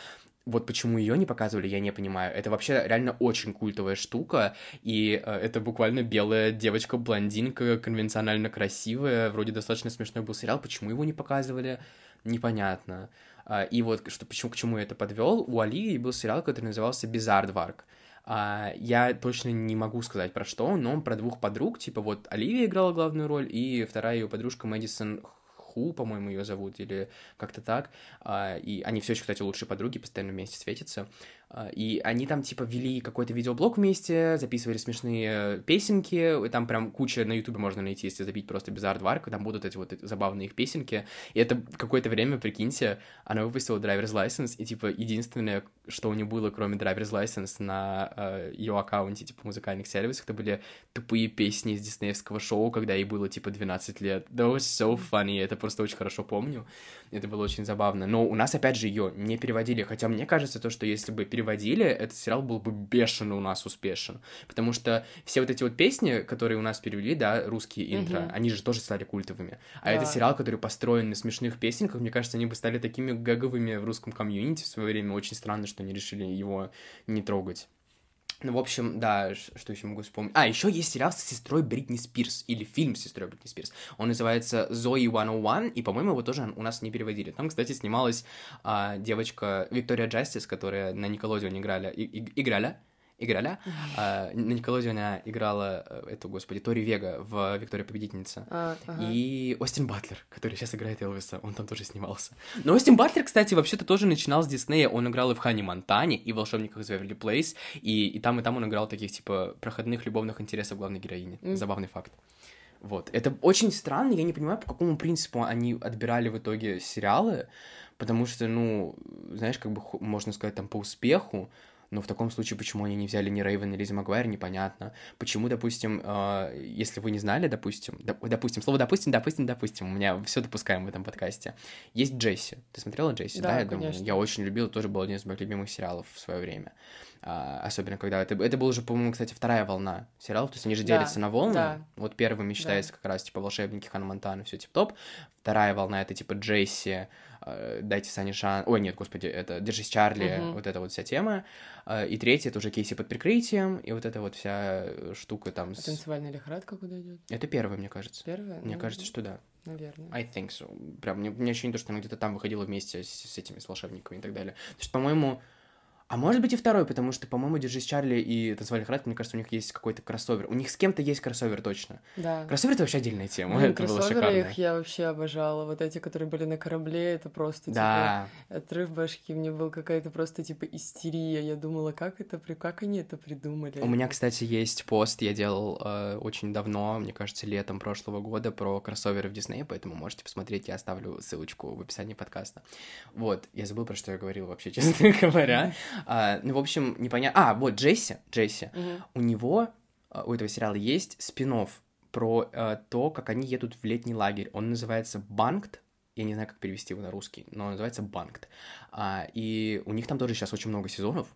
Вот почему ее не показывали, я не понимаю. Это вообще реально очень культовая штука, и э, это буквально белая девочка-блондинка, конвенционально красивая, вроде достаточно смешной был сериал. Почему его не показывали, непонятно. А, и вот что, почему, к чему я это подвел, у Алии был сериал, который назывался «Бизардварк». А, я точно не могу сказать про что, но про двух подруг, типа вот Оливия играла главную роль, и вторая ее подружка Мэдисон Ху, по-моему, ее зовут, или как-то так. А, и они все еще, кстати, лучшие подруги, постоянно вместе светятся. А, и они там, типа, вели какой-то видеоблог вместе, записывали смешные песенки, и там прям куча на ютубе можно найти, если забить просто Bizarre Dwark, там будут эти вот забавные их песенки. И это какое-то время, прикиньте, она выпустила Driver's License, и, типа, единственное, что у нее было, кроме Driver's License на э, ее аккаунте, типа, музыкальных сервисах, это были тупые песни из диснеевского шоу, когда ей было, типа, 12 лет. That was so funny, это просто очень хорошо помню. Это было очень забавно. Но у нас, опять же, ее не переводили, хотя мне кажется, то, что если бы переводили, этот сериал был бы бешено у нас успешен. Потому что все вот эти вот песни, которые у нас перевели, да, русские интро, mm-hmm. они же тоже стали культовыми. А да. это сериал, который построен на смешных песенках, мне кажется, они бы стали такими гэговыми в русском комьюнити в свое время. Очень странно, что они решили его не трогать. Ну, в общем, да, что еще могу вспомнить? А, еще есть сериал с сестрой Бритни Спирс, или фильм с сестрой Бритни Спирс. Он называется Zoe 101, и, по-моему, его тоже у нас не переводили. Там, кстати, снималась а, девочка Виктория Джастис, которая на Николодионе играли, и, и, играли, играли. А, на Николодионе играла э, эту, господи, Тори Вега в «Виктория Победительница». А, ага. И Остин Батлер, который сейчас играет Элвиса, он там тоже снимался. Но Остин Батлер, кстати, вообще-то тоже начинал с Диснея. Он играл и в «Хане Монтане», и в «Волшебниках из Веверли Плейс», и, и там, и там он играл таких, типа, проходных любовных интересов главной героини. Mm. Забавный факт. Вот. Это очень странно, я не понимаю, по какому принципу они отбирали в итоге сериалы, потому что, ну, знаешь, как бы можно сказать, там, по успеху, но в таком случае, почему они не взяли ни Рейвен, ни Лизи Магуайр, непонятно. Почему, допустим, э, если вы не знали, допустим, доп, допустим, слово допустим, допустим, допустим, у меня все допускаем в этом подкасте. Есть Джесси. Ты смотрела Джесси? Да, да я конечно. думаю. Я очень любил, тоже был один из моих любимых сериалов в свое время. А, особенно когда это, это была уже, по-моему, кстати, вторая волна сериалов, то есть они же делятся да, на волны. Да. Вот первыми считается да. как раз типа волшебники Ханна Монтана, все тип топ. Вторая волна это типа Джесси, дайте Сане шанс. Ой, нет, господи, это Держись Чарли, угу. вот эта вот вся тема. Э, и третья это уже Кейси под прикрытием, и вот эта вот вся штука там. А с... танцевальная лихорадка куда идет? Это первая, мне кажется. Первая? Мне ну, кажется, что да. Наверное. I think so. Прям, мне, мне ощущение, что она где-то там выходила вместе с, с этими, с волшебниками и так далее. То есть, по-моему, А может быть и второй, потому что, по-моему, Держись Чарли и Танцевальный храд, мне кажется, у них есть какой-то кроссовер. У них с кем-то есть кроссовер точно. Да. Кроссовер — это вообще отдельная тема, Блин, это было шикарно. их я вообще обожала. Вот эти, которые были на корабле, это просто, Да. типа, отрыв башки. Мне был какая-то просто, типа, истерия. Я думала, как это, как они это придумали? У меня, кстати, есть пост, я делал э, очень давно, мне кажется, летом прошлого года про кроссоверы в Дисней, поэтому можете посмотреть, я оставлю ссылочку в описании подкаста. Вот, я забыл, про что я говорил вообще, [laughs] честно говоря. А, ну, в общем, непонятно... А, вот, Джесси, Джесси, Мгм. у него, э, у этого сериала есть спин про э, то, как они едут в летний лагерь. Он называется «Банкт», я не знаю, как перевести его на русский, но он называется «Банкт». А, и у них там тоже сейчас очень много сезонов,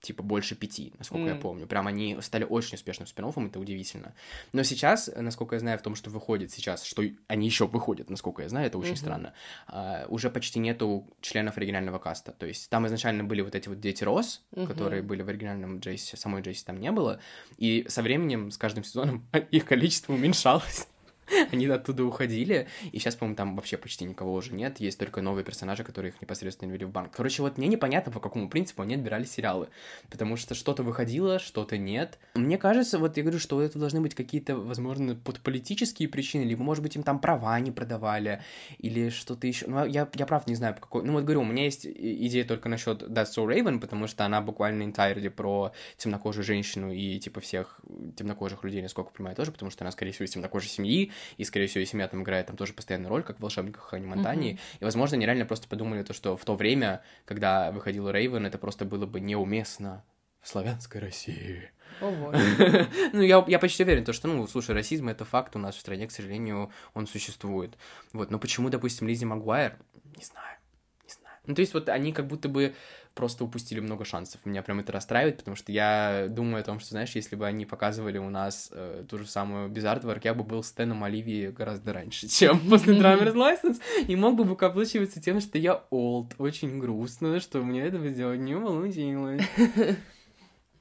типа больше пяти, насколько я М. помню. Прям они стали очень успешным спин это удивительно. Но сейчас, насколько я знаю, в том, что выходит сейчас, что они еще выходят, насколько я знаю, это очень Мгм. странно, а, уже почти нету членов оригинального каста. То есть там изначально были вот эти вот дети Рос, Мгм. которые были в оригинальном Джейси, самой Джейси там не было, и со временем, с каждым сезоном [laughs] их количество уменьшалось. [laughs] Они оттуда уходили, и сейчас, по-моему, там вообще почти никого уже нет, есть только новые персонажи, которые их непосредственно ввели в банк. Короче, вот мне непонятно, по какому принципу они отбирали сериалы, потому что что-то выходило, что-то нет. Мне кажется, вот я говорю, что это должны быть какие-то, возможно, подполитические причины, либо, может быть, им там права не продавали, или что-то еще. Ну, я, я правда не знаю, по какой... Ну, вот говорю, у меня есть идея только насчет That's So Raven, потому что она буквально entirely про темнокожую женщину и, типа, всех темнокожих людей, насколько я понимаю, тоже, потому что она, скорее всего, из темнокожей семьи, и, скорее всего, и семья там играет там тоже постоянную роль, как в «Волшебниках Хани Монтани». Мгм. И, возможно, они реально просто подумали то, что в то время, когда выходила Рейвен, это просто было бы неуместно в славянской России. О. [laughs] Ну, я, я почти уверен, то, что, ну, слушай, расизм — это факт у нас в стране, к сожалению, он существует. Вот, но почему, допустим, Лиззи Магуайр? Не знаю, не знаю. Ну, то есть вот они как будто бы просто упустили много шансов. Меня прям это расстраивает, потому что я думаю о том, что, знаешь, если бы они показывали у нас э, ту же самую Bizarre я бы был Стэном Оливии гораздо раньше, [laughs] чем после Driver's License, и мог бы выкаплачиваться тем, что я old, очень грустно, что мне этого сделать не получилось. [laughs]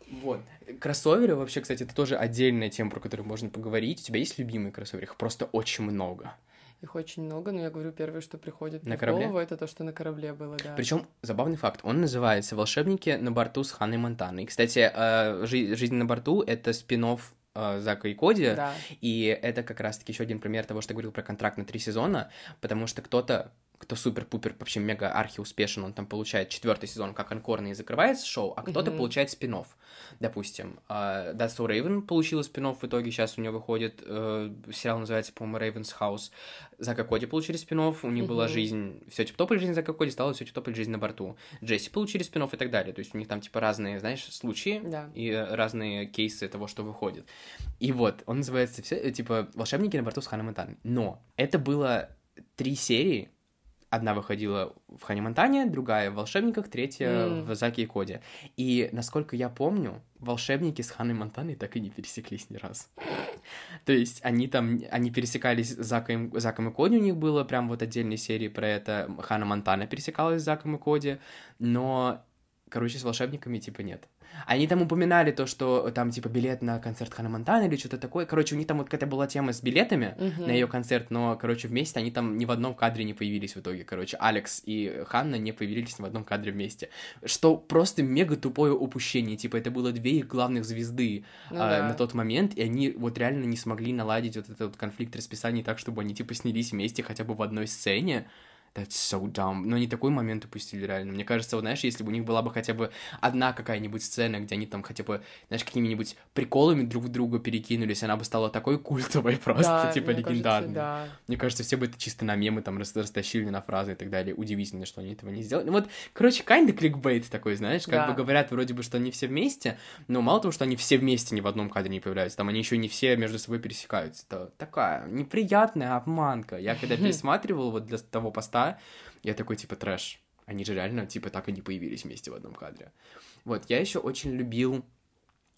Вот. Кроссоверы вообще, кстати, это тоже отдельная тема, про которую можно поговорить. У тебя есть любимые кроссоверы? Их просто очень много. Их очень много, но я говорю, первое, что приходит На корабле? голову, это то, что на корабле было, да. Причем забавный факт, он называется «Волшебники на борту с Ханной Монтаной». Кстати, э, «Жи- «Жизнь на борту» — это спин Зака и Коди, Да. и это как раз-таки еще один пример того, что я говорил про контракт на три сезона, потому что кто-то кто супер-пупер, вообще мега архи успешен, он там получает четвертый сезон как анкорный и закрывается шоу, а кто-то Мгм. получает спин Допустим, э, That's So Raven получила спин в итоге, сейчас у нее выходит, э, сериал называется, по-моему, Raven's House. Зака Коди получили спин у них была Мгм. жизнь, все типа топ жизнь Зака Коди, стала все типа топ жизнь на борту. Джесси получили спин и так далее, то есть у них там типа разные, знаешь, случаи Да. и разные кейсы того, что выходит. И вот, он называется все, э, типа «Волшебники на борту с Ханной Монтаной». Но это было три серии, Одна выходила в Хане Монтане, другая в «Волшебниках», третья М. в «Заке и Коде». И, насколько я помню, «Волшебники» с Ханой Монтаной так и не пересеклись ни разу. То есть они там, они пересекались с Заком, Заком и Коди, у них было прям вот отдельные серии про это. Хана Монтана пересекалась с Заком и Коди, но, короче, с волшебниками типа нет. Они там упоминали то, что там типа билет на концерт Хана Монтана или что-то такое. Короче, у них там вот какая-то была тема с билетами Мгм. на ее концерт, но, короче, вместе они там ни в одном кадре не появились в итоге. Короче, Алекс и Ханна не появились ни в одном кадре вместе. Что просто мега тупое упущение. Типа, это было две их главных звезды Ну а, да. на тот момент, и они вот реально не смогли наладить вот этот вот конфликт расписаний так, чтобы они типа снялись вместе хотя бы в одной сцене. That's so dumb. Но они такой момент упустили реально. Мне кажется, вот знаешь, если бы у них была бы хотя бы одна какая-нибудь сцена, где они там хотя бы, знаешь, какими-нибудь приколами друг в друга перекинулись, она бы стала такой культовой [laughs] просто, Да, типа мне кажется, легендарной. да. Мне кажется, все бы это чисто на мемы там рас- растащили на фразы и так далее. Удивительно, что они этого не сделали. Ну вот, короче, kinda кликбейт такой, знаешь, как Да. бы говорят вроде бы, что они все вместе, но мало того, что они все вместе ни в одном кадре не появляются, там они еще не все между собой пересекаются. Это такая неприятная обманка. Я когда [laughs] пересматривал вот для того поста, я такой, типа, трэш. Они же реально, типа, так и не появились вместе в одном кадре. Вот, я еще очень любил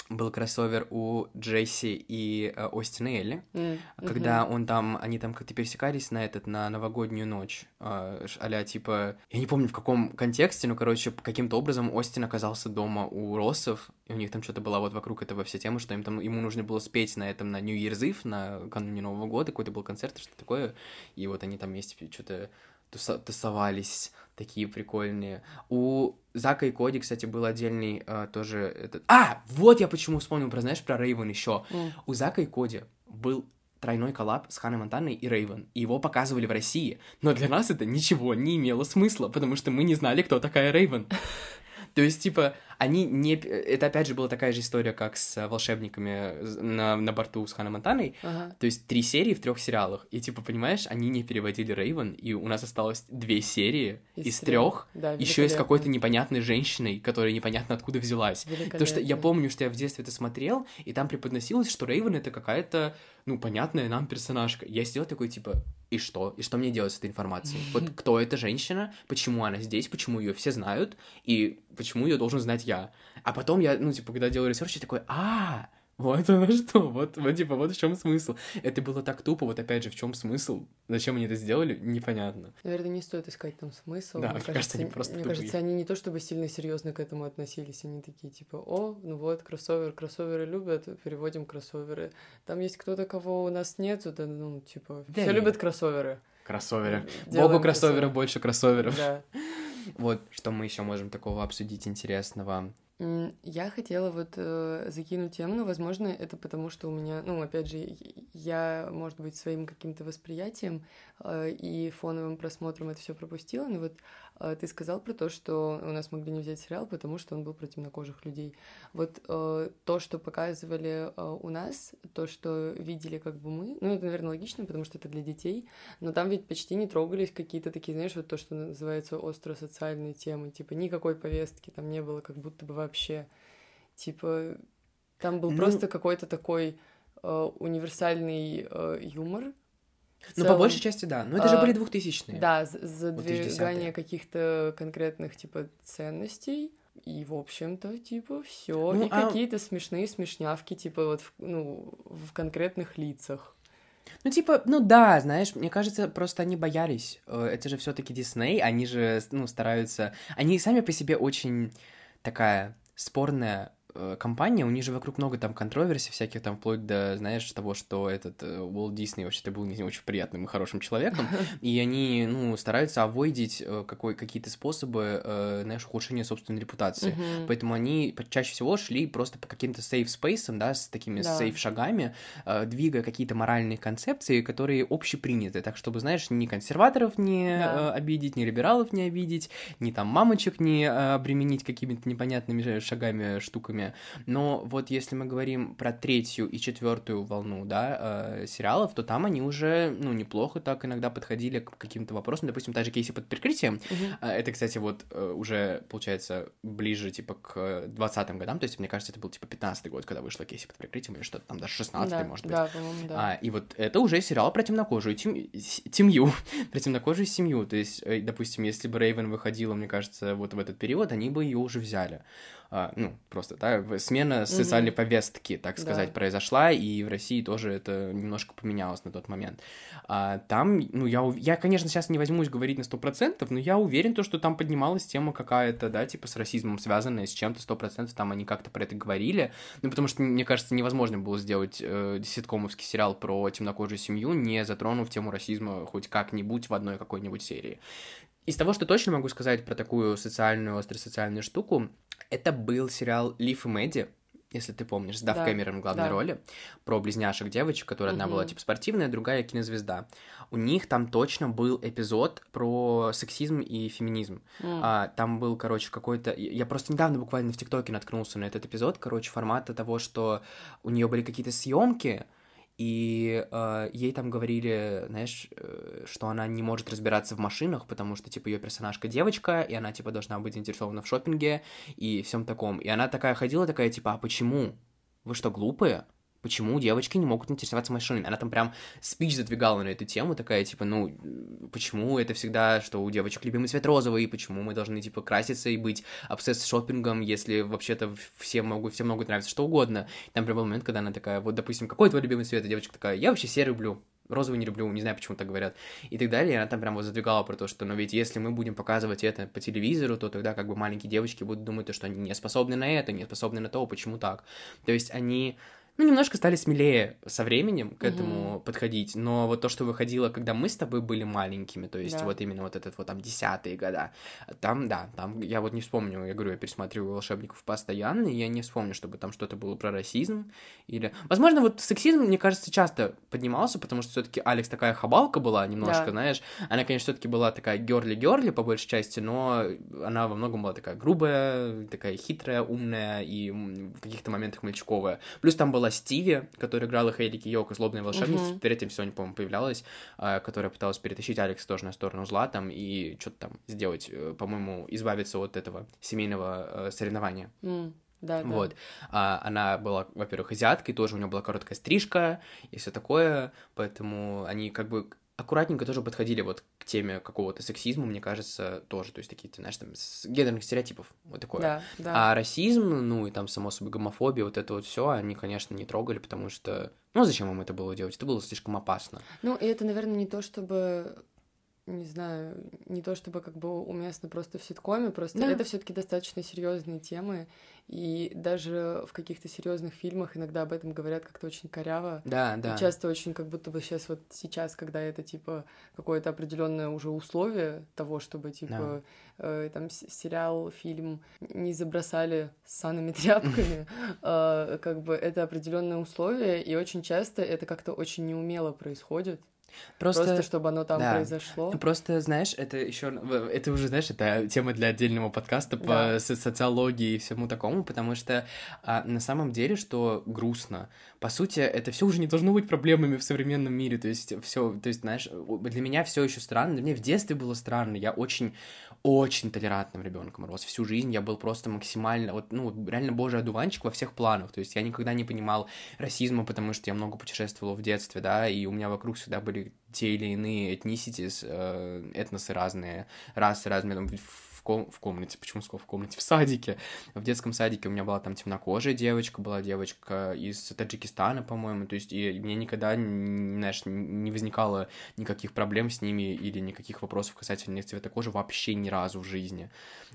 был кроссовер у Джесси и э, Остина Элли, М, когда он там, они там как-то пересекались на этот, на новогоднюю ночь, а типа, я не помню в каком контексте, но, короче, каким-то образом Остин оказался дома у Россов, и у них там что-то была вот вокруг этого вся тема, что им там, ему нужно было спеть на этом, на New Year's Eve, на кануне Нового года, какой-то был концерт, что-то такое, и вот они там вместе что-то тусовались такие прикольные. У Зака и Коди, кстати, был отдельный э, тоже этот... А, вот я почему вспомнил про, знаешь, про Рейвен еще. Mm. У Зака и Коди был тройной коллаб с Ханой Монтаной и Рейвен. И его показывали в России. Но для нас это ничего не имело смысла, потому что мы не знали, кто такая Рейвен. [laughs] То есть, типа, они не... Это, опять же, была такая же история, как с волшебниками на, на борту с Ханой Монтаной. Ага. То есть, три серии в трех сериалах. И, типа, понимаешь, они не переводили Рейвен, и у нас осталось две серии из, из трех, да, еще и с какой-то непонятной женщиной, которая непонятно откуда взялась. Потому что я помню, что я в детстве это смотрел, и там преподносилось, что Рейвен это какая-то, ну, понятная нам персонажка. Я сидел такой, типа, и что? И что мне делать с этой информацией? Вот [laughs] кто эта женщина, почему она здесь, почему ее все знают, и почему ее должен знать я. А потом я, ну, типа, когда делал research, я такой, а, вот оно что, вот, вот, типа, вот в чем смысл. Это было так тупо, вот опять же, в чем смысл, зачем они это сделали, непонятно. Наверное, не стоит искать там смысл. Да, мне, мне кажется, они просто Мне тупые. кажется, они не то чтобы сильно серьезно к этому относились, они такие, типа, о, ну вот, кроссовер, кроссоверы любят, переводим кроссоверы. Там есть кто-то, кого у нас нет, да, ну, типа, да все любят кроссоверы. Кроссоверы. Делаем Богу кроссоверов, больше кроссоверов. Да. Вот, что мы еще можем такого обсудить интересного. Я хотела вот э, закинуть тему, но, возможно, это потому, что у меня, ну, опять же, я, может быть, своим каким-то восприятием э, и фоновым просмотром это все пропустила, но вот ты сказал про то, что у нас могли не взять сериал, потому что он был про темнокожих людей. Вот э, то, что показывали э, у нас, то, что видели как бы мы, ну, это, наверное, логично, потому что это для детей, но там ведь почти не трогались какие-то такие, знаешь, вот то, что называется остро-социальные темы, типа никакой повестки там не было, как будто бы вообще. Типа, там был ну... просто какой-то такой э, универсальный юмор. Ну, по большей части, да. Но это же были двухтысячные. Да, задвигание каких-то конкретных, типа, ценностей. И, в общем-то, типа, все. Ну, и а... какие-то смешные смешнявки, типа, вот, в, ну, в конкретных лицах. Ну, типа, ну да, знаешь, мне кажется, просто они боялись. Э, это же все таки Дисней, они же, ну, стараются... Они сами по себе очень такая спорная Э, компания, у них же вокруг много там контроверсий всяких, там вплоть до, знаешь, того, что этот э, Уолт Дисней вообще-то был не очень приятным и хорошим человеком, [laughs] и они, ну, стараются авойдить э, какой, какие-то способы, знаешь, ухудшения собственной репутации. Поэтому они чаще всего шли просто по каким-то сейф-спейсам, да, с такими да. сейф-шагами, двигая какие-то моральные концепции, которые общеприняты, так чтобы, знаешь, ни консерваторов не да. обидеть, ни либералов не обидеть, ни там мамочек не обременить какими-то непонятными шагами, штуками, фильме. Но вот если мы говорим про третью и четвертую волну, да, э, сериалов, то там они уже, ну, неплохо так иногда подходили к каким-то вопросам. Допустим, та же Кейси под прикрытием. Э, это, кстати, вот э, уже, получается, ближе, типа, к 20-м годам. То есть, мне кажется, это был, типа, 15-й год, когда вышла Кейси под прикрытием, или что-то там, даже 16-й, да, может быть. Да, по-моему, да. А, и вот это уже сериал про темнокожую тем... семью. [laughs] про темнокожую семью. То есть, э, допустим, если бы Рейвен выходила, мне кажется, вот в этот период, они бы ее уже взяли ну, просто, да, смена социальной mm-hmm. повестки, так сказать, да. произошла, и в России тоже это немножко поменялось на тот момент. А, там, ну, я, я, конечно, сейчас не возьмусь говорить на сто процентов, но я уверен, то, что там поднималась тема какая-то, да, типа с расизмом связанная, с чем-то сто процентов там они как-то про это говорили, ну, потому что, мне кажется, невозможно было сделать э, ситкомовский сериал про темнокожую семью, не затронув тему расизма хоть как-нибудь в одной какой-нибудь серии. Из того, что точно могу сказать про такую социальную, остросоциальную штуку, это был сериал Лив и Мэдди, если ты помнишь, с Дав да, Кэмерон в главной да. роли, про близняшек девочек, которая угу. одна была типа спортивная, другая кинозвезда. У них там точно был эпизод про сексизм и феминизм. Mm. А, там был, короче, какой-то... Я просто недавно буквально в ТикТоке наткнулся на этот эпизод, короче, формата того, что у нее были какие-то съемки, и э, ей там говорили, знаешь, э, что она не может разбираться в машинах, потому что, типа, ее персонажка девочка, и она, типа, должна быть заинтересована в шопинге и всем таком. И она такая ходила, такая, типа, а почему? Вы что, глупые? Почему девочки не могут интересоваться машинами. Она там прям спич задвигала на эту тему, такая, типа, ну, почему это всегда, что у девочек любимый цвет розовый, почему мы должны, типа, краситься и быть обсесс шопингом, если вообще-то всем могут, всем могут нравиться что угодно. Там прям был момент, когда она такая, вот, допустим, какой твой любимый цвет? И девочка такая, я вообще серый люблю розовый не люблю, не знаю, почему так говорят, и так далее. И она там прям вот задвигала про то, что, ну ведь если мы будем показывать это по телевизору, то тогда как бы маленькие девочки будут думать, что они не способны на это, не способны на то, почему так. То есть они ну, немножко стали смелее со временем к этому угу. подходить, но вот то, что выходило, когда мы с тобой были маленькими, то есть да. вот именно вот этот вот там десятые года, там, да, там, я вот не вспомню, я говорю, я пересматриваю «Волшебников» постоянно, и я не вспомню, чтобы там что-то было про расизм, или... Возможно, вот сексизм, мне кажется, часто поднимался, потому что все таки Алекс такая хабалка была немножко, да. знаешь, она, конечно, все таки была такая герли-герли по большей части, но она во многом была такая грубая, такая хитрая, умная и в каких-то моментах мальчиковая. Плюс там была Стиви, которая играла Хейли Киоко, злобная волшебница, uh-huh. перед этим сегодня, по-моему, появлялась, а, которая пыталась перетащить Алекс тоже на сторону зла там и что-то там сделать, э, по-моему, избавиться от этого семейного э, соревнования. Mm. Да, вот. А, она была, во-первых, азиаткой, тоже у нее была короткая стрижка и все такое, поэтому они как бы аккуратненько тоже подходили вот к теме какого-то сексизма, мне кажется, тоже, то есть такие, ты знаешь, там, с гендерных стереотипов, вот такое. Да, да. А расизм, ну и там, само собой, гомофобия, вот это вот все, они, конечно, не трогали, потому что, ну, зачем им это было делать? Это было слишком опасно. Ну, и это, наверное, не то, чтобы не знаю, не то чтобы как бы уместно просто в ситкоме, просто да. это все-таки достаточно серьезные темы, и даже в каких-то серьезных фильмах иногда об этом говорят как-то очень коряво. Да, да. И часто очень как будто бы сейчас вот сейчас, когда это типа какое-то определенное уже условие того, чтобы типа да. э, там сериал, фильм не забросали санными тряпками, э, [laughs] как бы это определенное условие, и очень часто это как-то очень неумело происходит. Просто, просто чтобы оно там да. произошло. Просто, знаешь, это еще, это уже, знаешь, это тема для отдельного подкаста по да. социологии и всему такому, потому что а, на самом деле, что грустно, по сути, это все уже не должно быть проблемами в современном мире, то есть все, то есть, знаешь, для меня все еще странно, для меня в детстве было странно, я очень очень толерантным ребенком рос. Всю жизнь я был просто максимально, вот, ну, реально божий одуванчик во всех планах. То есть я никогда не понимал расизма, потому что я много путешествовал в детстве, да, и у меня вокруг всегда были те или иные этниситис, э, этносы разные, расы разные, там, в, ком в комнате, почему сказал в комнате, в садике, в детском садике у меня была там темнокожая девочка, была девочка из Таджикистана, по-моему, то есть и мне никогда, знаешь, не возникало никаких проблем с ними или никаких вопросов касательно их цвета кожи вообще ни разу в жизни,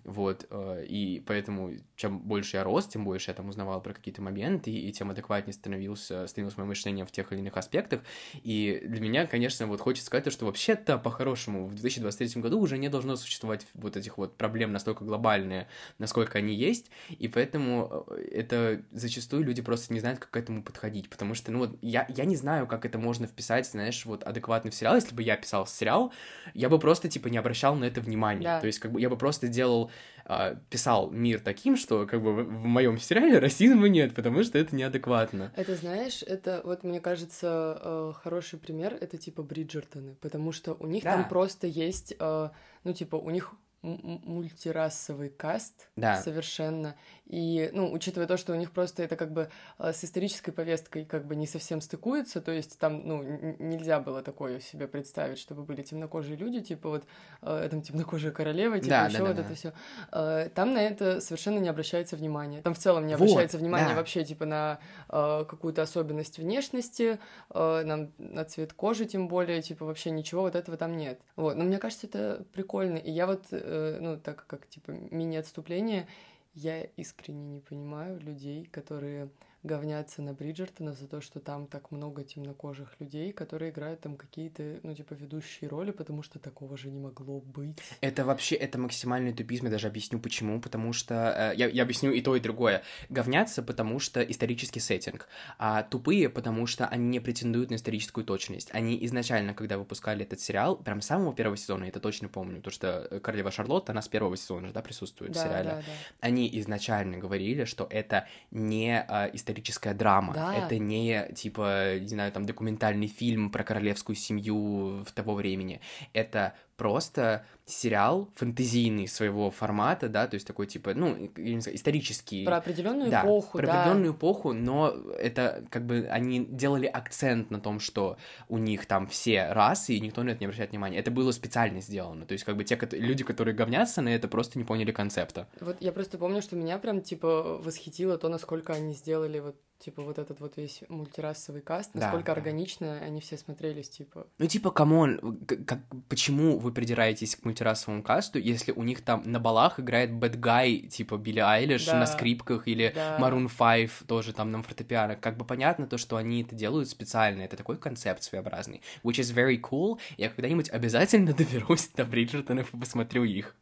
вот, э, и поэтому чем больше я рос, тем больше я там узнавал про какие-то моменты, и тем адекватнее становился, становилось мое мышление в тех или иных аспектах, и для меня, конечно, вот хочется сказать, что вообще-то, по-хорошему, в 2023 году уже не должно существовать вот этих вот проблем настолько глобальные, насколько они есть, и поэтому э, это зачастую люди просто не знают, как к этому подходить, потому что, ну вот, я, я не знаю, как это можно вписать, знаешь, вот адекватно в сериал, если бы я писал сериал, я бы просто, типа, не обращал на это внимания, да. то есть, как бы, я бы просто делал э, писал мир таким, что как бы в, в моем сериале расизма нет, потому что это неадекватно. Это знаешь, это вот мне кажется э, хороший пример, это типа Бриджертоны, потому что у них да. там просто есть, э, ну типа у них мультирасовый каст да. совершенно. И, ну, учитывая то, что у них просто это как бы э, с исторической повесткой как бы не совсем стыкуется, то есть там, ну, нельзя было такое себе представить, чтобы были темнокожие люди, типа вот э, там темнокожая королева, типа да, еще да, вот да, это все. Э, там на это совершенно не обращается внимания. Там в целом не обращается вот, внимания да. вообще типа на какую-то особенность внешности, на, на цвет кожи тем более, типа вообще ничего вот этого там нет. Вот, но мне кажется, это прикольно. И я вот, ну, так как типа мини-отступление, я искренне не понимаю людей, которые говнятся на Бриджертона за то, что там так много темнокожих людей, которые играют там какие-то, ну, типа, ведущие роли, потому что такого же не могло быть. Это вообще, это максимальный тупизм, я даже объясню почему, потому что, э, я, я объясню и то, и другое. Говнятся, потому что исторический сеттинг, а тупые, потому что они не претендуют на историческую точность. Они изначально, когда выпускали этот сериал, прям с самого первого сезона, я это точно помню, то что Королева Шарлотта, она с первого сезона да, присутствует да, в сериале. Да, да. Они изначально говорили, что это не э, исторический историческая драма. Да. Это не, типа, не знаю, там, документальный фильм про королевскую семью в того времени. Это просто сериал фэнтезийный своего формата, да, то есть такой типа, ну, я не знаю, исторический. Про определенную да, эпоху, про да. определенную эпоху, но это как бы они делали акцент на том, что у них там все расы, и никто на это не обращает внимания. Это было специально сделано. То есть как бы те люди, которые говнятся на это, просто не поняли концепта. Вот я просто помню, что меня прям типа восхитило то, насколько они сделали вот Типа вот этот вот весь мультирасовый каст, насколько да, органично они все смотрелись, типа. Ну, типа, come on, как, почему вы придираетесь к мультирасовому касту, если у них там на балах играет Guy, типа Билли Айлиш да. на скрипках, или да. Maroon 5 тоже там на фортепиано. Как бы понятно то, что они это делают специально, это такой концепт своеобразный, which is very cool. Я когда-нибудь обязательно [laughs] доберусь до Бриджертонов и посмотрю их.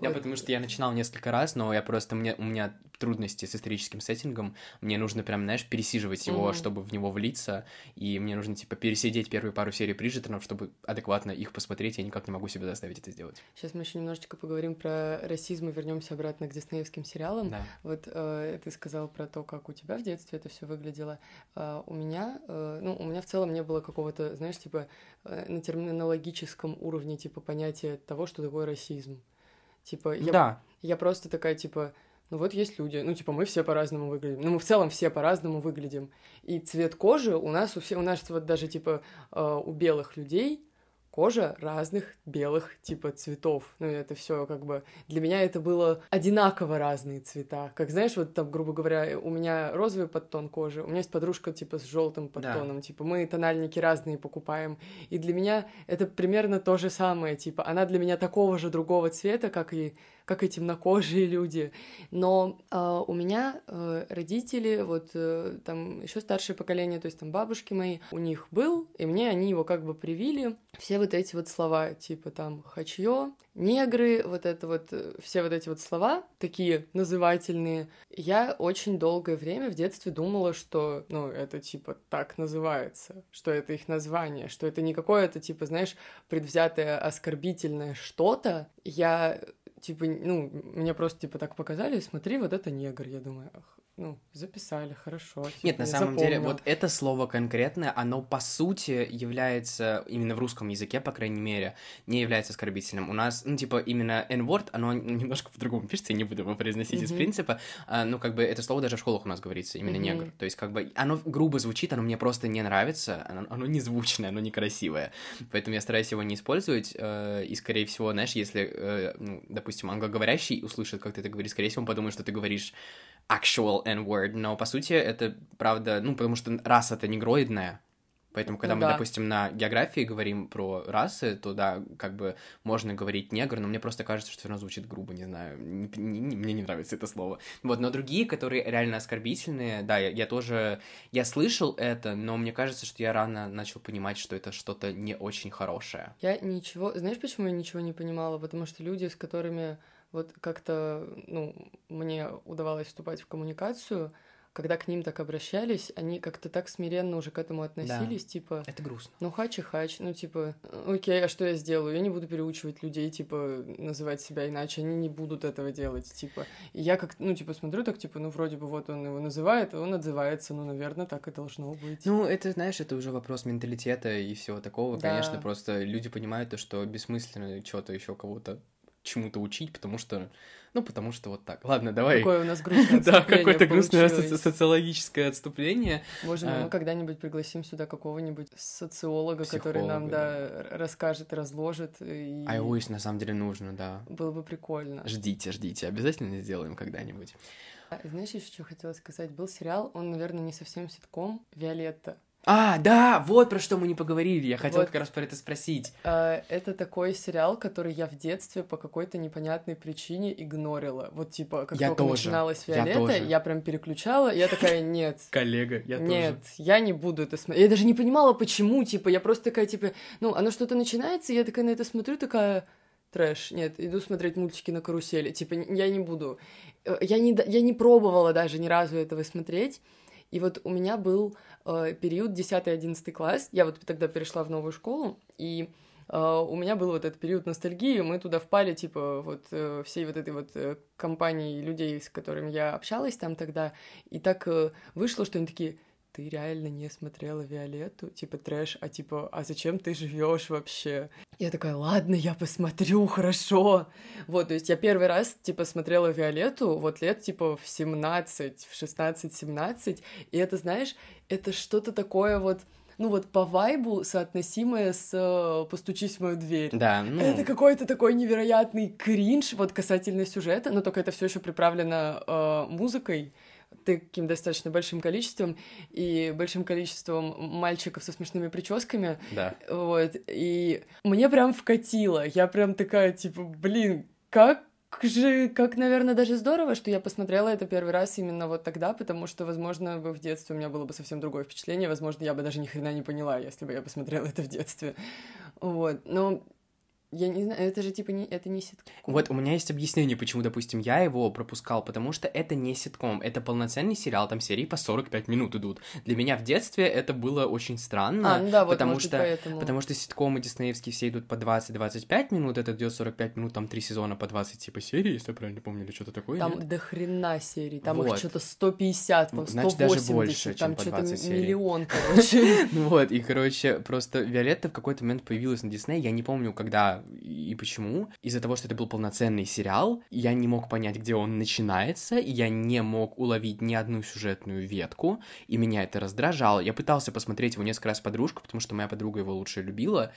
Да, потому что я начинал несколько раз, но я просто, мне, у меня трудности с историческим сеттингом, мне нужно прям, знаешь, пересиживать его, mm-hmm. чтобы в него влиться, и мне нужно, типа, пересидеть первые пару серий Бриджитонов, чтобы адекватно их посмотреть, я никак не могу себе заставить это сделать. Сейчас мы еще немножечко поговорим про расизм и вернемся обратно к диснеевским сериалам. Да. Вот э, ты сказал про то, как у тебя в детстве это все выглядело. Э, у меня, э, ну, у меня в целом не было какого-то, знаешь, типа, э, на терминологическом уровне, типа, понятия того, что такое расизм. Типа, я, да. я просто такая, типа, ну вот есть люди, ну типа мы все по-разному выглядим, ну мы в целом все по-разному выглядим, и цвет кожи у нас у всех, у нас вот даже типа э, у белых людей кожа разных белых типа цветов. Ну, это все как бы... Для меня это было одинаково разные цвета. Как знаешь, вот там, грубо говоря, у меня розовый подтон кожи, у меня есть подружка типа с желтым подтоном, да. типа мы тональники разные покупаем. И для меня это примерно то же самое, типа она для меня такого же другого цвета, как и как и темнокожие люди. Но э, у меня э, родители, вот э, там еще старшее поколение, то есть там бабушки мои, у них был, и мне они его как бы привили. Все вот эти вот слова, типа там хачье, негры, вот это вот, э, все вот эти вот слова, такие назывательные. Я очень долгое время в детстве думала, что, ну, это типа так называется, что это их название, что это не какое-то, типа, знаешь, предвзятое оскорбительное что-то. Я типа, ну, мне просто, типа, так показали, смотри, вот это негр, я думаю, ну, записали, хорошо. Типа, Нет, на самом запомнил. деле, вот это слово конкретное, оно по сути является, именно в русском языке, по крайней мере, не является оскорбительным. У нас, ну, типа, именно N-word, оно немножко по-другому пишется, я не буду его произносить mm-hmm. из принципа, а, ну, как бы, это слово даже в школах у нас говорится, именно mm-hmm. негр. То есть, как бы, оно грубо звучит, оно мне просто не нравится, оно, оно незвучное, оно некрасивое. Поэтому я стараюсь его не использовать, э, и, скорее всего, знаешь, если, э, ну, допустим, англоговорящий услышит, как ты это говоришь, скорее всего, он подумает, что ты говоришь actual N-word, но по сути это правда, ну, потому что раса это негроидная, Поэтому, когда ну, мы, да. допустим, на географии говорим про расы, то да, как бы можно говорить негр, но мне просто кажется, что оно звучит грубо, не знаю. Не, не, не, мне не нравится это слово. Вот, но другие, которые реально оскорбительные, да, я, я тоже. Я слышал это, но мне кажется, что я рано начал понимать, что это что-то не очень хорошее. Я ничего. Знаешь, почему я ничего не понимала? Потому что люди, с которыми вот как-то, ну, мне удавалось вступать в коммуникацию, когда к ним так обращались, они как-то так смиренно уже к этому относились, да. типа... Это грустно. Ну, хач и хач, ну, типа, окей, а что я сделаю? Я не буду переучивать людей, типа, называть себя иначе, они не будут этого делать, типа. И я как, ну, типа, смотрю так, типа, ну, вроде бы вот он его называет, он отзывается, ну, наверное, так и должно быть. Ну, это, знаешь, это уже вопрос менталитета и всего такого, да. конечно, просто люди понимают то, что бессмысленно что-то еще кого-то чему-то учить, потому что, ну, потому что вот так. Ладно, давай. Какое у нас грустное [laughs] Да, какое-то грустное социологическое отступление. Может, мы а. когда-нибудь пригласим сюда какого-нибудь социолога, который нам, да, расскажет, разложит. И... А always, на самом деле, нужно, да. Было бы прикольно. Ждите, ждите, обязательно сделаем когда-нибудь. А, знаешь, еще что хотела сказать? Был сериал, он, наверное, не совсем ситком, «Виолетта». А, да, вот про что мы не поговорили. Я хотел вот. как раз про это спросить. А, это такой сериал, который я в детстве по какой-то непонятной причине игнорила. Вот типа, как я только тоже. начиналась Виолетта, я, я прям переключала, я такая, нет. [laughs] Коллега, я Нет, я не буду это смотреть. Я даже не понимала, почему, типа, я просто такая, типа, ну, оно что-то начинается, я такая на это смотрю, такая, трэш. Нет, иду смотреть мультики на карусели. Типа, я не буду. Э, я не, я не пробовала даже ни разу этого смотреть. И вот у меня был э, период 10-11 класс, я вот тогда перешла в новую школу, и э, у меня был вот этот период ностальгии, мы туда впали, типа, вот э, всей вот этой вот э, компании людей, с которыми я общалась там тогда, и так вышло, что они такие, ты реально не смотрела Виолетту, типа трэш, а типа, а зачем ты живешь вообще? Я такая, ладно, я посмотрю, хорошо. Вот, то есть я первый раз, типа, смотрела Виолетту, вот лет, типа, в 17, в 16-17, и это, знаешь, это что-то такое вот, ну вот по вайбу соотносимое с э, «Постучись в мою дверь». Да, ну... Это какой-то такой невероятный кринж вот касательно сюжета, но только это все еще приправлено э, музыкой, таким достаточно большим количеством и большим количеством мальчиков со смешными прическами. Да. Вот. И мне прям вкатило. Я прям такая, типа, блин, как же, как, наверное, даже здорово, что я посмотрела это первый раз именно вот тогда, потому что, возможно, в детстве у меня было бы совсем другое впечатление, возможно, я бы даже ни хрена не поняла, если бы я посмотрела это в детстве. Вот, но я не знаю, это же типа не, это не ситком. Вот у меня есть объяснение, почему, допустим, я его пропускал, потому что это не ситком, это полноценный сериал, там серии по 45 минут идут. Для меня в детстве это было очень странно, а, ну да, вот, потому может, что поэтому. потому что ситкомы диснеевские все идут по 20-25 минут, это идет 45 минут, там три сезона по 20 типа серий, если я правильно помню, или что-то такое. Там нет? до хрена серий, там Вот. их что-то 150, там Значит, 180, даже больше, там что-то 20 серий. миллион, короче. [laughs] Вот, и, короче, просто Виолетта в какой-то момент появилась на Дисней, я не помню, когда и почему. Из-за того, что это был полноценный сериал, я не мог понять, где он начинается, я не мог уловить ни одну сюжетную ветку, и меня это раздражало. Я пытался посмотреть его несколько раз с подружкой, потому что моя подруга его лучше любила,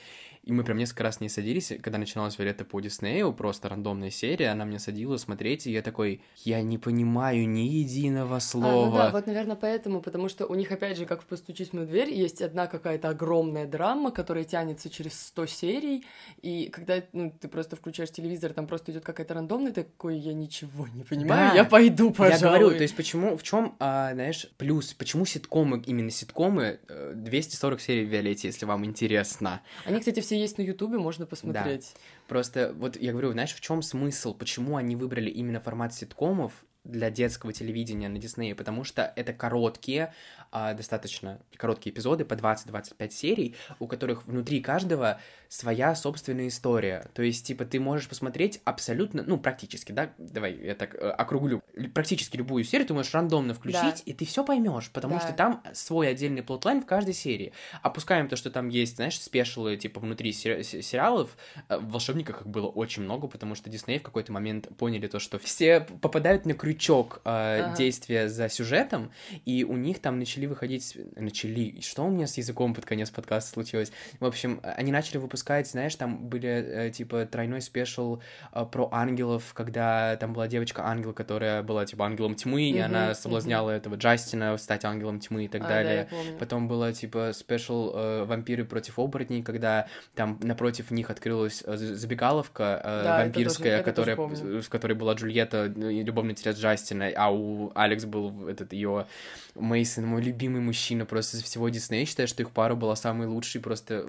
и мы прям несколько раз не садились, когда начиналась Виолетта по Диснею, просто рандомная серия, она мне садила смотреть, и я такой, я не понимаю ни единого слова. А, ну да, вот, наверное, поэтому, потому что у них, опять же, как в «Постучись в дверь», есть одна какая-то огромная драма, которая тянется через 100 серий, и когда ну, ты просто включаешь телевизор, там просто идет какая-то рандомная, такой, я ничего не понимаю, Да. я пойду, пожалуй. Я говорю, то есть почему, в чем, знаешь, плюс, почему ситкомы, именно ситкомы, э, 240 серий в Виолетте, если вам интересно. Они, кстати, все есть на Ютубе, можно посмотреть. Просто вот я говорю, знаешь, в чем смысл, почему они выбрали именно формат ситкомов для детского телевидения на Диснее, потому что это короткие, а, достаточно короткие эпизоды по 20-25 серий, у которых внутри каждого своя собственная история. То есть, типа, ты можешь посмотреть абсолютно, ну, практически, да, давай я так э, округлю, практически любую серию ты можешь рандомно включить, Да. и ты все поймешь, потому Да. что там свой отдельный плотлайн в каждой серии. Опускаем то, что там есть, знаешь, спешилы, типа, внутри сери- се- сериалов, э, в «Волшебниках» их было очень много, потому что Дисней в какой-то момент поняли то, что все попадают на крючок э, Ага. действия за сюжетом, и у них там начали выходить... Начали... Что у меня с языком под конец подкаста случилось? В общем, они начали выпускать, знаешь, там были, э, типа, тройной спешл э, про ангелов, когда там была девочка-ангел, которая была, типа, ангелом тьмы, и Мгм, она соблазняла этого Джастина стать ангелом тьмы и так А, да, далее. помню. Потом было, типа, спешл э, вампиры против оборотней, когда там напротив них открылась э, забегаловка э, Да, вампирская, тоже- которая, в которой была Джульетта, ну, и любовный интерес Джастина, а у Алекс был этот ее Мейсон, мой любимый мужчина просто из всего Диснея. Я считаю, что их пара была самой лучшей, просто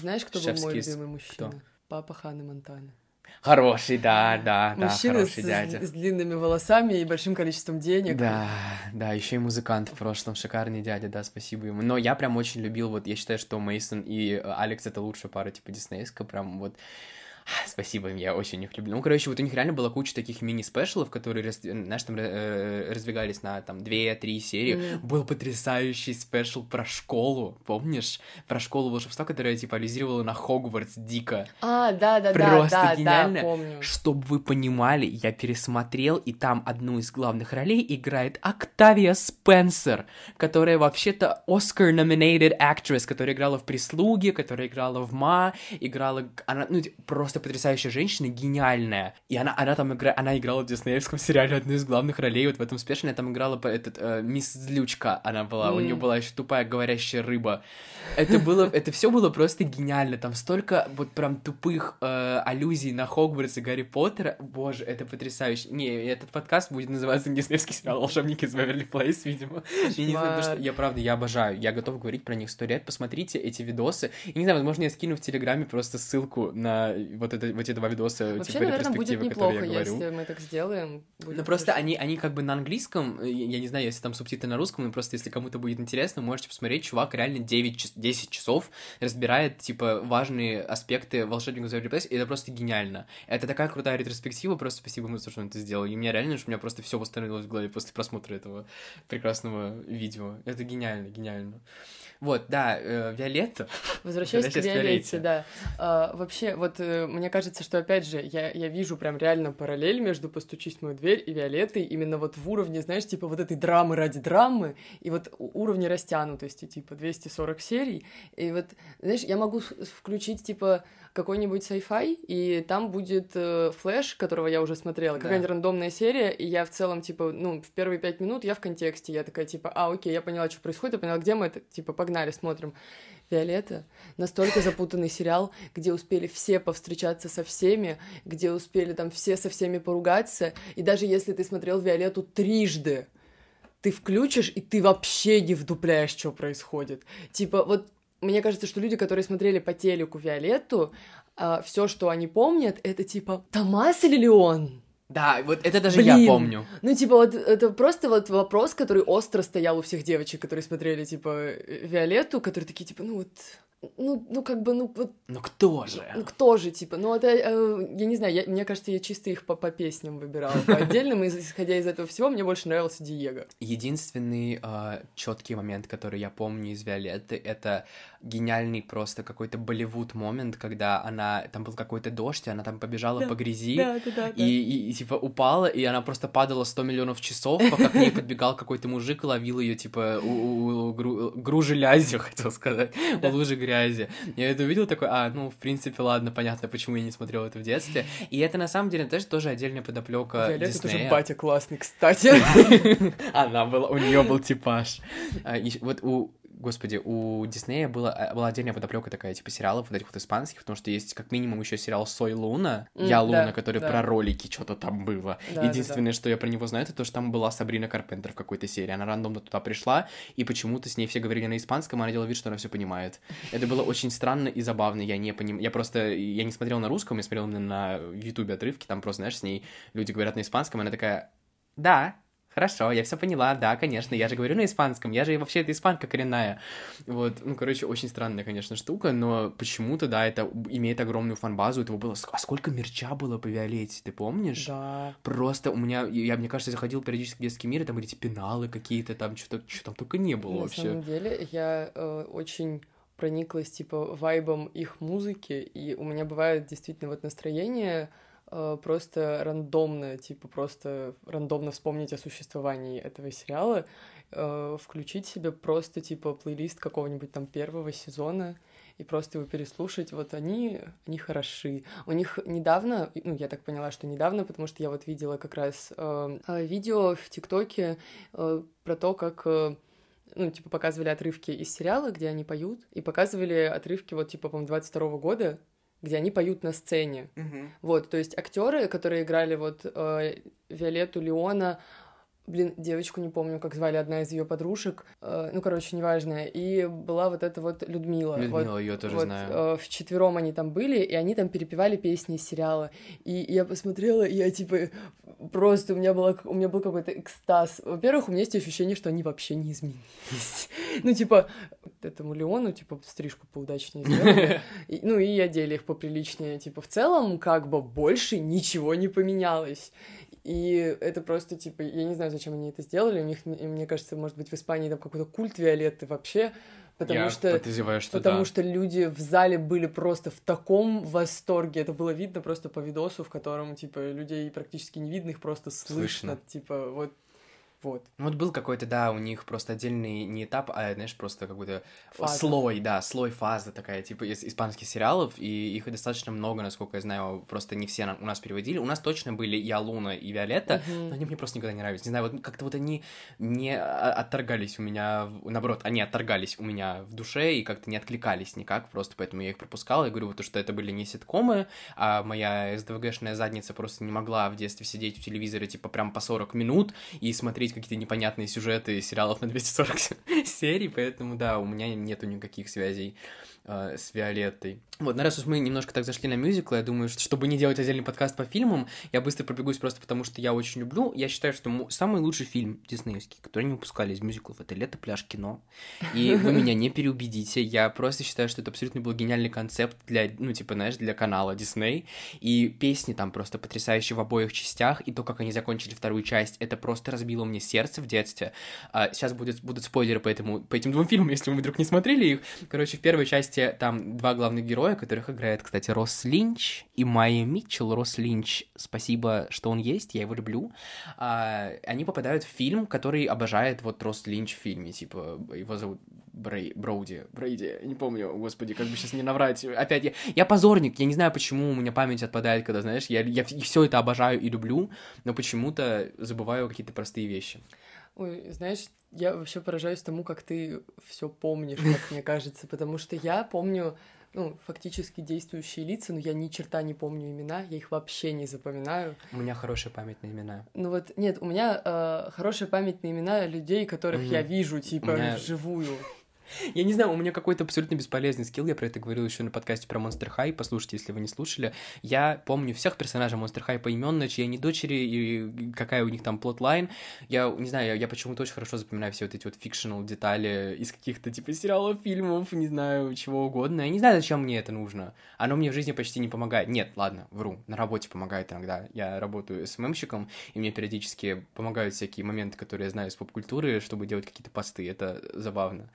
Знаешь, кто был мой Шефский любимый мужчина? кто? Папа Ханны Монтаны. хороший, да, да, да, Мужчина хороший с, дядя. с длинными волосами и большим количеством денег. Да, да, еще и музыкант в прошлом, шикарный дядя, да, спасибо ему. Но я прям очень любил, вот я считаю, что Мейсон и Алекс это лучшая пара, типа, диснейская, прям вот [laughs] Спасибо я очень их люблю. Ну, короче, вот у них реально была куча таких мини-спешалов, которые, раз- знаешь, там э, раздвигались на там 2-3 серии. Мгм. Был потрясающий спешл про школу, помнишь? Про школу волшебства, которая, типа, ализировала на Хогвартс дико. А, да, да, да, Просто да, гениально. да, помню. Чтобы вы понимали, я пересмотрел, и там одну из главных ролей играет Октавия Спенсер, которая вообще-то Oscar-nominated actress, которая играла в «Прислуге», которая играла в «Ма», играла... Она, ну, т- просто потрясающая женщина, гениальная. И она, она там играет... Она играла в диснеевском сериале одну из главных ролей, вот в этом спешле, она там играла этот, э, мисс Злючка, она была, у М. нее была еще тупая говорящая рыба. Это было, это все было просто гениально. Там столько вот прям тупых э, аллюзий на Хогвартс и Гарри Поттера. Боже, это потрясающе. Не, этот подкаст будет называться диснеевский сериал «Волшебники из Беверли Плейс», видимо. Я не знаю, потому что Кошмар. я правда, я обожаю. Я готов говорить про них сто лет. Посмотрите эти видосы. И не знаю, возможно, я скину в Телеграме просто ссылку на вот, это, вот эти два видоса, Вообще, типа наверное, будет ретроспективы, неплохо, которые я говорю. если мы так сделаем. Ну просто они, они как бы на английском, э, я не знаю, если там субтитры на русском, но просто если кому-то будет интересно, можете посмотреть, чувак реально 9, час- 10 часов разбирает, типа, важные аспекты волшебников Waverly Place, и это просто гениально. Это такая крутая ретроспектива, просто спасибо ему, за то, что он это сделал. И мне реально, что у меня просто все восстановилось в голове после просмотра этого прекрасного видео. Это гениально, гениально. Вот, да, э, Виолетта. Возвращаясь к Виолетте. да. А, вообще, вот э, мне кажется, что, опять же, я, я вижу прям реально параллель между «Постучись в мою дверь» и «Виолеттой», именно вот в уровне, знаешь, типа вот этой драмы ради драмы, и вот уровни растянутости, типа 240 серий, и вот, знаешь, я могу включить, типа, какой-нибудь sci-fi, и там будет э, флэш, которого я уже смотрела, да. какая-нибудь рандомная серия, и я в целом, типа, ну, в первые пять минут я в контексте, я такая, типа, а, окей, я поняла, что происходит, я поняла, где мы это, типа, погнали, смотрим. Виолетта настолько запутанный сериал, где успели все повстречаться со всеми, где успели там все со всеми поругаться, и даже если ты смотрел Виолетту трижды, ты включишь, и ты вообще не вдупляешь, что происходит. Типа, вот мне кажется, что люди, которые смотрели по телеку Виолетту, а, все, что они помнят, это типа Томас или Леон? Да, вот это даже Блин. я помню. Ну, типа, вот это просто вот вопрос, который остро стоял у всех девочек, которые смотрели, типа, Виолетту, которые такие, типа, ну вот, ну, ну, как бы, ну, вот... Ну, кто же? Ну, кто же, типа, ну, это, э, я не знаю, я, мне кажется, я чисто их по, по песням выбирала, по отдельным, и исходя из этого всего, мне больше нравился Диего. Единственный э, четкий момент, который я помню из Виолетты, это гениальный просто какой-то Болливуд момент, когда она, там был какой-то дождь, и она там побежала да, по грязи, да, да, да, и, и, и, типа, упала, и она просто падала 100 миллионов часов, пока к ней подбегал какой-то мужик и ловил ее типа, у, у, у гру, гружи лязью, [laughs] хотел сказать, у лужи грязи. Я это увидел, такой, а, ну, в принципе, ладно, понятно, почему я не смотрел это в детстве. И это, на самом деле, тоже, тоже отдельная подоплека Виолетта тоже батя классный, кстати. [laughs] Она была, у нее был типаж. А, вот у господи, у Диснея была, э, была отдельная подоплека такая, типа, сериалов вот этих вот испанских, потому что есть как минимум еще сериал Сой Луна, mm, Я Луна, да, который да. про ролики, что-то там было. Да, Единственное, да, да. что я про него знаю, это то, что там была Сабрина Карпентер в какой-то серии. Она рандомно туда пришла, и почему-то с ней все говорили на испанском, а она делала вид, что она все понимает. Это было очень странно и забавно, я не понимаю. Я просто, я не смотрел на русском, я смотрел на Ютубе отрывки, там просто, знаешь, с ней люди говорят на испанском, и она такая, да, Хорошо, я все поняла, да, конечно, я же говорю на испанском, я же вообще это испанка коренная. Вот, ну, короче, очень странная, конечно, штука, но почему-то, да, это имеет огромную фанбазу, этого было... А сколько мерча было по Виолетте, ты помнишь? Да. Просто у меня, я, мне кажется, заходил периодически в детский мир, и там были эти пеналы какие-то, там что-то, что там только не было на вообще. На самом деле, я э, очень прониклась, типа, вайбом их музыки, и у меня бывает действительно вот настроение просто рандомно, типа просто рандомно вспомнить о существовании этого сериала, э, включить себе просто типа плейлист какого-нибудь там первого сезона и просто его переслушать. Вот они, они хороши. У них недавно, ну, я так поняла, что недавно, потому что я вот видела как раз э, видео в ТикТоке э, про то, как э, ну, типа, показывали отрывки из сериала, где они поют, и показывали отрывки, вот, типа, по-моему, 22 года, где они поют на сцене. Угу. Вот, то есть актеры, которые играли вот э, Виолетту Леона, блин, девочку не помню, как звали одна из ее подружек, э, ну, короче, неважно, и была вот эта вот Людмила. Людмила, вот, ее тоже вот, знаю. Э, в четвером они там были, и они там перепевали песни из сериала. И я посмотрела, и я типа просто у меня была, у меня был какой-то экстаз. Во-первых, у меня есть ощущение, что они вообще не изменились. [laughs] ну, типа, этому Леону, типа, стрижку поудачнее сделали. [laughs] ну, и одели их поприличнее. Типа, в целом, как бы больше ничего не поменялось. И это просто, типа, я не знаю, зачем они это сделали. У них, мне кажется, может быть, в Испании там какой-то культ Виолетты вообще. Потому я что, что потому да. что люди в зале были просто в таком восторге. Это было видно просто по видосу, в котором, типа, людей практически не видно, их просто слышно. слышно. Типа, вот вот. Ну, вот был какой-то, да, у них просто отдельный не этап, а, знаешь, просто какой-то Фаза. слой, да, слой фаза такая, типа из испанских сериалов, и их достаточно много, насколько я знаю, просто не все у нас переводили. У нас точно были и Алуна, и Виолетта, uh-huh. но они мне просто никогда не нравились. Не знаю, вот как-то вот они не отторгались у меня, наоборот, они отторгались у меня в душе и как-то не откликались никак, просто поэтому я их пропускал. Я говорю, вот, что это были не ситкомы, а моя СДВГшная задница просто не могла в детстве сидеть у телевизора, типа, прям по 40 минут и смотреть смотреть какие-то непонятные сюжеты сериалов на 240 [laughs] серий, поэтому, да, у меня нету никаких связей э, с Виолеттой. Вот, на раз уж мы немножко так зашли на мюзикл, я думаю, что чтобы не делать отдельный подкаст по фильмам, я быстро пробегусь просто потому, что я очень люблю. Я считаю, что самый лучший фильм диснеевский, который не выпускали из мюзиклов, это «Лето, пляж, кино». И вы меня не переубедите, я просто считаю, что это абсолютно был гениальный концепт для, ну, типа, знаешь, для канала Дисней. И песни там просто потрясающие в обоих частях, и то, как они закончили вторую часть, это просто разбило мне сердца в детстве. А, сейчас будет, будут спойлеры по, этому, по этим двум фильмам, если вы вдруг не смотрели их. Короче, в первой части там два главных героя, которых играет, кстати, Росс Линч и Майя Митчелл. Росс Линч, спасибо, что он есть, я его люблю. А, они попадают в фильм, который обожает вот Росс Линч в фильме, типа, его зовут Брей, Броуди, Брейди, не помню, господи, как бы сейчас не наврать. Опять, я, я позорник, я не знаю, почему у меня память отпадает, когда, знаешь, я, я все это обожаю и люблю, но почему-то забываю какие-то простые вещи. Ой, знаешь, я вообще поражаюсь тому, как ты все помнишь, как мне кажется, потому что я помню ну, фактически действующие лица, но я ни черта не помню имена, я их вообще не запоминаю. У меня хорошая память на имена. Ну вот, нет, у меня э, хорошая память на имена людей, которых mm-hmm. я вижу, типа, меня... вживую. Я не знаю, у меня какой-то абсолютно бесполезный скилл, я про это говорил еще на подкасте про Monster High, послушайте, если вы не слушали. Я помню всех персонажей Monster High поименно, чьи они дочери и какая у них там plotline. Я не знаю, я, я почему-то очень хорошо запоминаю все вот эти вот fictional детали из каких-то типа сериалов, фильмов, не знаю, чего угодно. Я не знаю, зачем мне это нужно. Оно мне в жизни почти не помогает. Нет, ладно, вру, на работе помогает иногда. Я работаю SMM щиком, и мне периодически помогают всякие моменты, которые я знаю из поп-культуры, чтобы делать какие-то посты. Это забавно.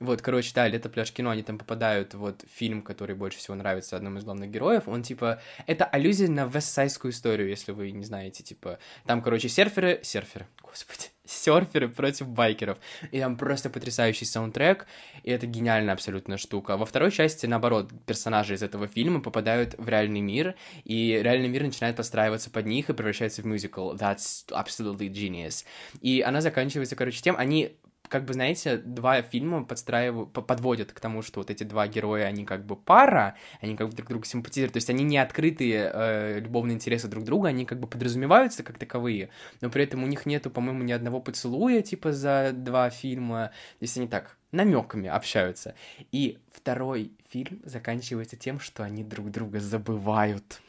Вот, короче, да, «Лето, пляж, кино», они там попадают вот фильм, который больше всего нравится одному из главных героев. Он, типа, это аллюзия на вестсайдскую историю, если вы не знаете, типа, там, короче, серферы, серферы, господи, [laughs] серферы против байкеров. И там просто потрясающий саундтрек, и это гениальная абсолютно штука. Во второй части, наоборот, персонажи из этого фильма попадают в реальный мир, и реальный мир начинает подстраиваться под них и превращается в мюзикл. That's absolutely genius. И она заканчивается, короче, тем, они как бы, знаете, два фильма подстраивают, подводят к тому, что вот эти два героя, они как бы пара, они как бы друг друга симпатизируют, то есть они не открытые э, любовные интересы друг друга, они как бы подразумеваются как таковые, но при этом у них нету, по-моему, ни одного поцелуя, типа, за два фильма, если они так намеками общаются. И второй фильм заканчивается тем, что они друг друга забывают.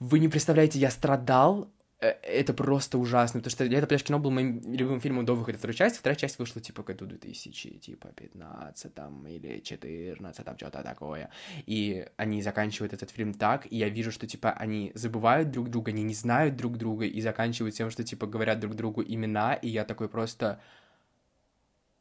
Вы не представляете, я страдал это просто ужасно, потому что «Лето, пляж, кино» был моим любимым фильмом до выхода второй части, вторая часть вышла, типа, году 2000, типа, 15 там, или 14, там, что-то такое, и они заканчивают этот фильм так, и я вижу, что, типа, они забывают друг друга, они не знают друг друга, и заканчивают тем, что, типа, говорят друг другу имена, и я такой просто...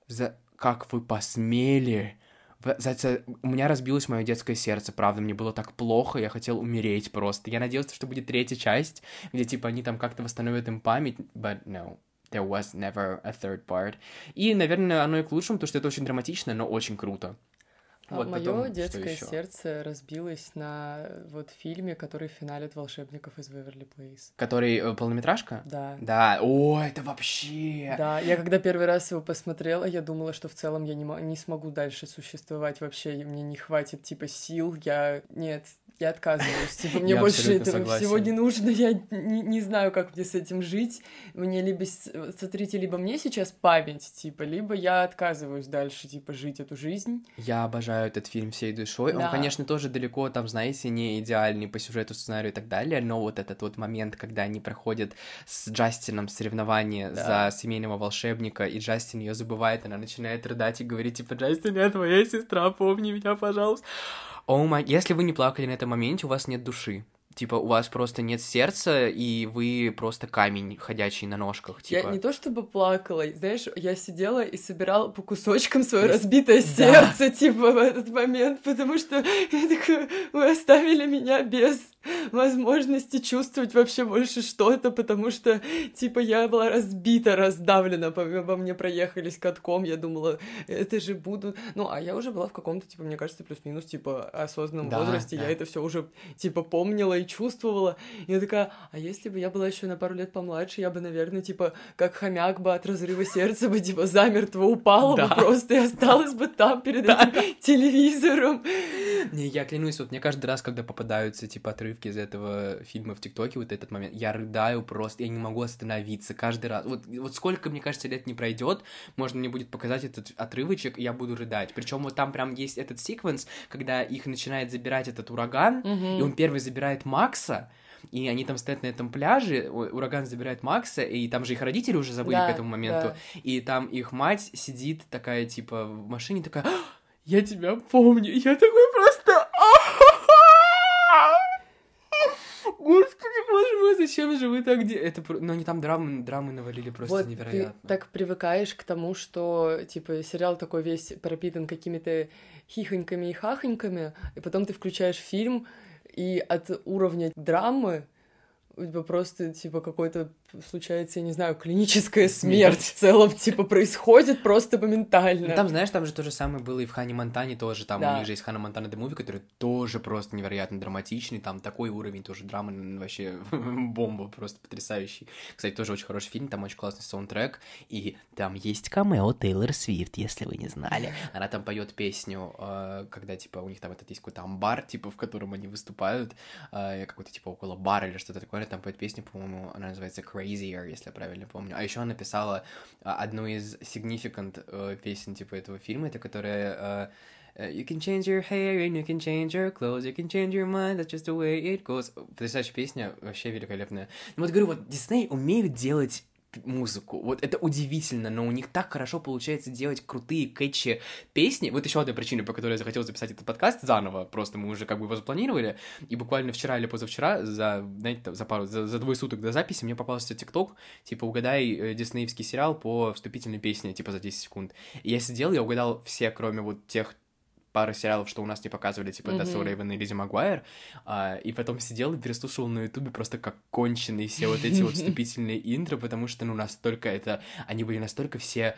За... Как вы посмели? У меня разбилось мое детское сердце, правда, мне было так плохо, я хотел умереть просто. Я надеялся, что будет третья часть, где, типа, они там как-то восстановят им память, but no, there was never a third part. И, наверное, оно и к лучшему, потому что это очень драматично, но очень круто. А вот Мое потом, детское сердце разбилось на вот фильме, который финалит волшебников из Веверли Плейс. Который э, полнометражка? Да. Да. О, это вообще. Да, я когда первый раз его посмотрела, я думала, что в целом я не, не смогу дальше существовать вообще, мне не хватит типа сил, я нет, я отказываюсь. Типа, мне больше этого согласен. всего не нужно, я не, не знаю, как мне с этим жить. Мне либо, смотрите, либо мне сейчас память, типа, либо я отказываюсь дальше, типа, жить эту жизнь. Я обожаю этот фильм всей душой. Да. Он, конечно, тоже далеко, там, знаете, не идеальный по сюжету, сценарию и так далее, но вот этот вот момент, когда они проходят с Джастином соревнование да. за семейного волшебника, и Джастин ее забывает, она начинает рыдать и говорить, типа, Джастин, я твоя сестра, помни меня, пожалуйста. Oh май... Если вы не плакали на этом моменте, у вас нет души. Типа, у вас просто нет сердца, и вы просто камень, ходячий на ножках. Типа. Я не то чтобы плакала, знаешь, я сидела и собирала по кусочкам свое разбитое да. сердце, типа, в этот момент, потому что я такая, вы оставили меня без возможности чувствовать вообще больше что-то, потому что, типа, я была разбита, раздавлена, по, по мне проехались катком, я думала, это же буду... Ну, а я уже была в каком-то, типа, мне кажется, плюс-минус, типа, осознанном да, возрасте, да. я это все уже, типа, помнила и чувствовала. И я такая, а если бы я была еще на пару лет помладше, я бы, наверное, типа, как хомяк бы от разрыва сердца бы, типа, замертво упала да. бы просто и осталась бы там перед этим телевизором. Не, я клянусь, вот мне каждый раз, когда попадаются, типа, отрывки из этого фильма в ТикТоке, вот этот момент, я рыдаю просто, я не могу остановиться каждый раз. Вот, вот сколько, мне кажется, лет не пройдет, можно мне будет показать этот отрывочек, и я буду рыдать. Причем вот там прям есть этот секвенс, когда их начинает забирать этот ураган, угу. и он первый забирает Макса, и они там стоят на этом пляже, ураган забирает Макса, и там же их родители уже забыли да, к этому моменту, да. и там их мать сидит такая, типа, в машине, такая, «А, я тебя помню, я такой просто... [laughs] Господи, боже мой, зачем же вы так делаете? Это, ну, они там драмы, драмы навалили просто вот невероятно. ты так привыкаешь к тому, что, типа, сериал такой весь пропитан какими-то хихоньками и хахоньками, и потом ты включаешь фильм, и от уровня драмы типа просто, типа, какой-то случается, я не знаю, клиническая смерть в целом, типа, происходит просто моментально. Ну, там, знаешь, там же то же самое было и в Хане Монтане тоже, там да. у них же есть Хана Монтана The Movie, который тоже просто невероятно драматичный, там такой уровень тоже драмы, вообще [laughs] бомба, просто потрясающий. Кстати, тоже очень хороший фильм, там очень классный саундтрек, и там есть камео Тейлор Свифт, если вы не знали. Она там поет песню, э, когда, типа, у них там этот есть какой-то амбар, типа, в котором они выступают, э, какой-то, типа, около бара или что-то такое, там поет песню, по-моему, она называется Crazier, если я правильно помню. А еще она написала а, одну из significant uh, песен, типа, этого фильма, это которая... Uh, You can change your hair and you can change your clothes, you can change your mind, that's just the way it goes. Потрясающая песня, вообще великолепная. Ну вот говорю, вот Дисней умеют делать музыку. Вот это удивительно, но у них так хорошо получается делать крутые кэтчи песни. Вот еще одна причина, по которой я захотел записать этот подкаст заново. Просто мы уже как бы его запланировали. И буквально вчера или позавчера, за, знаете, за пару, за, за двое суток до записи, мне попался ТикТок, типа, угадай э, диснеевский сериал по вступительной песне, типа, за 10 секунд. И я сидел, я угадал все, кроме вот тех пары сериалов, что у нас не показывали, типа mm-hmm. That's Рейвен и Лизи Магуайр, а, и потом сидел и переслушивал на Ютубе просто как конченый все вот эти вот [laughs] вступительные интро, потому что, ну, настолько это... Они были настолько все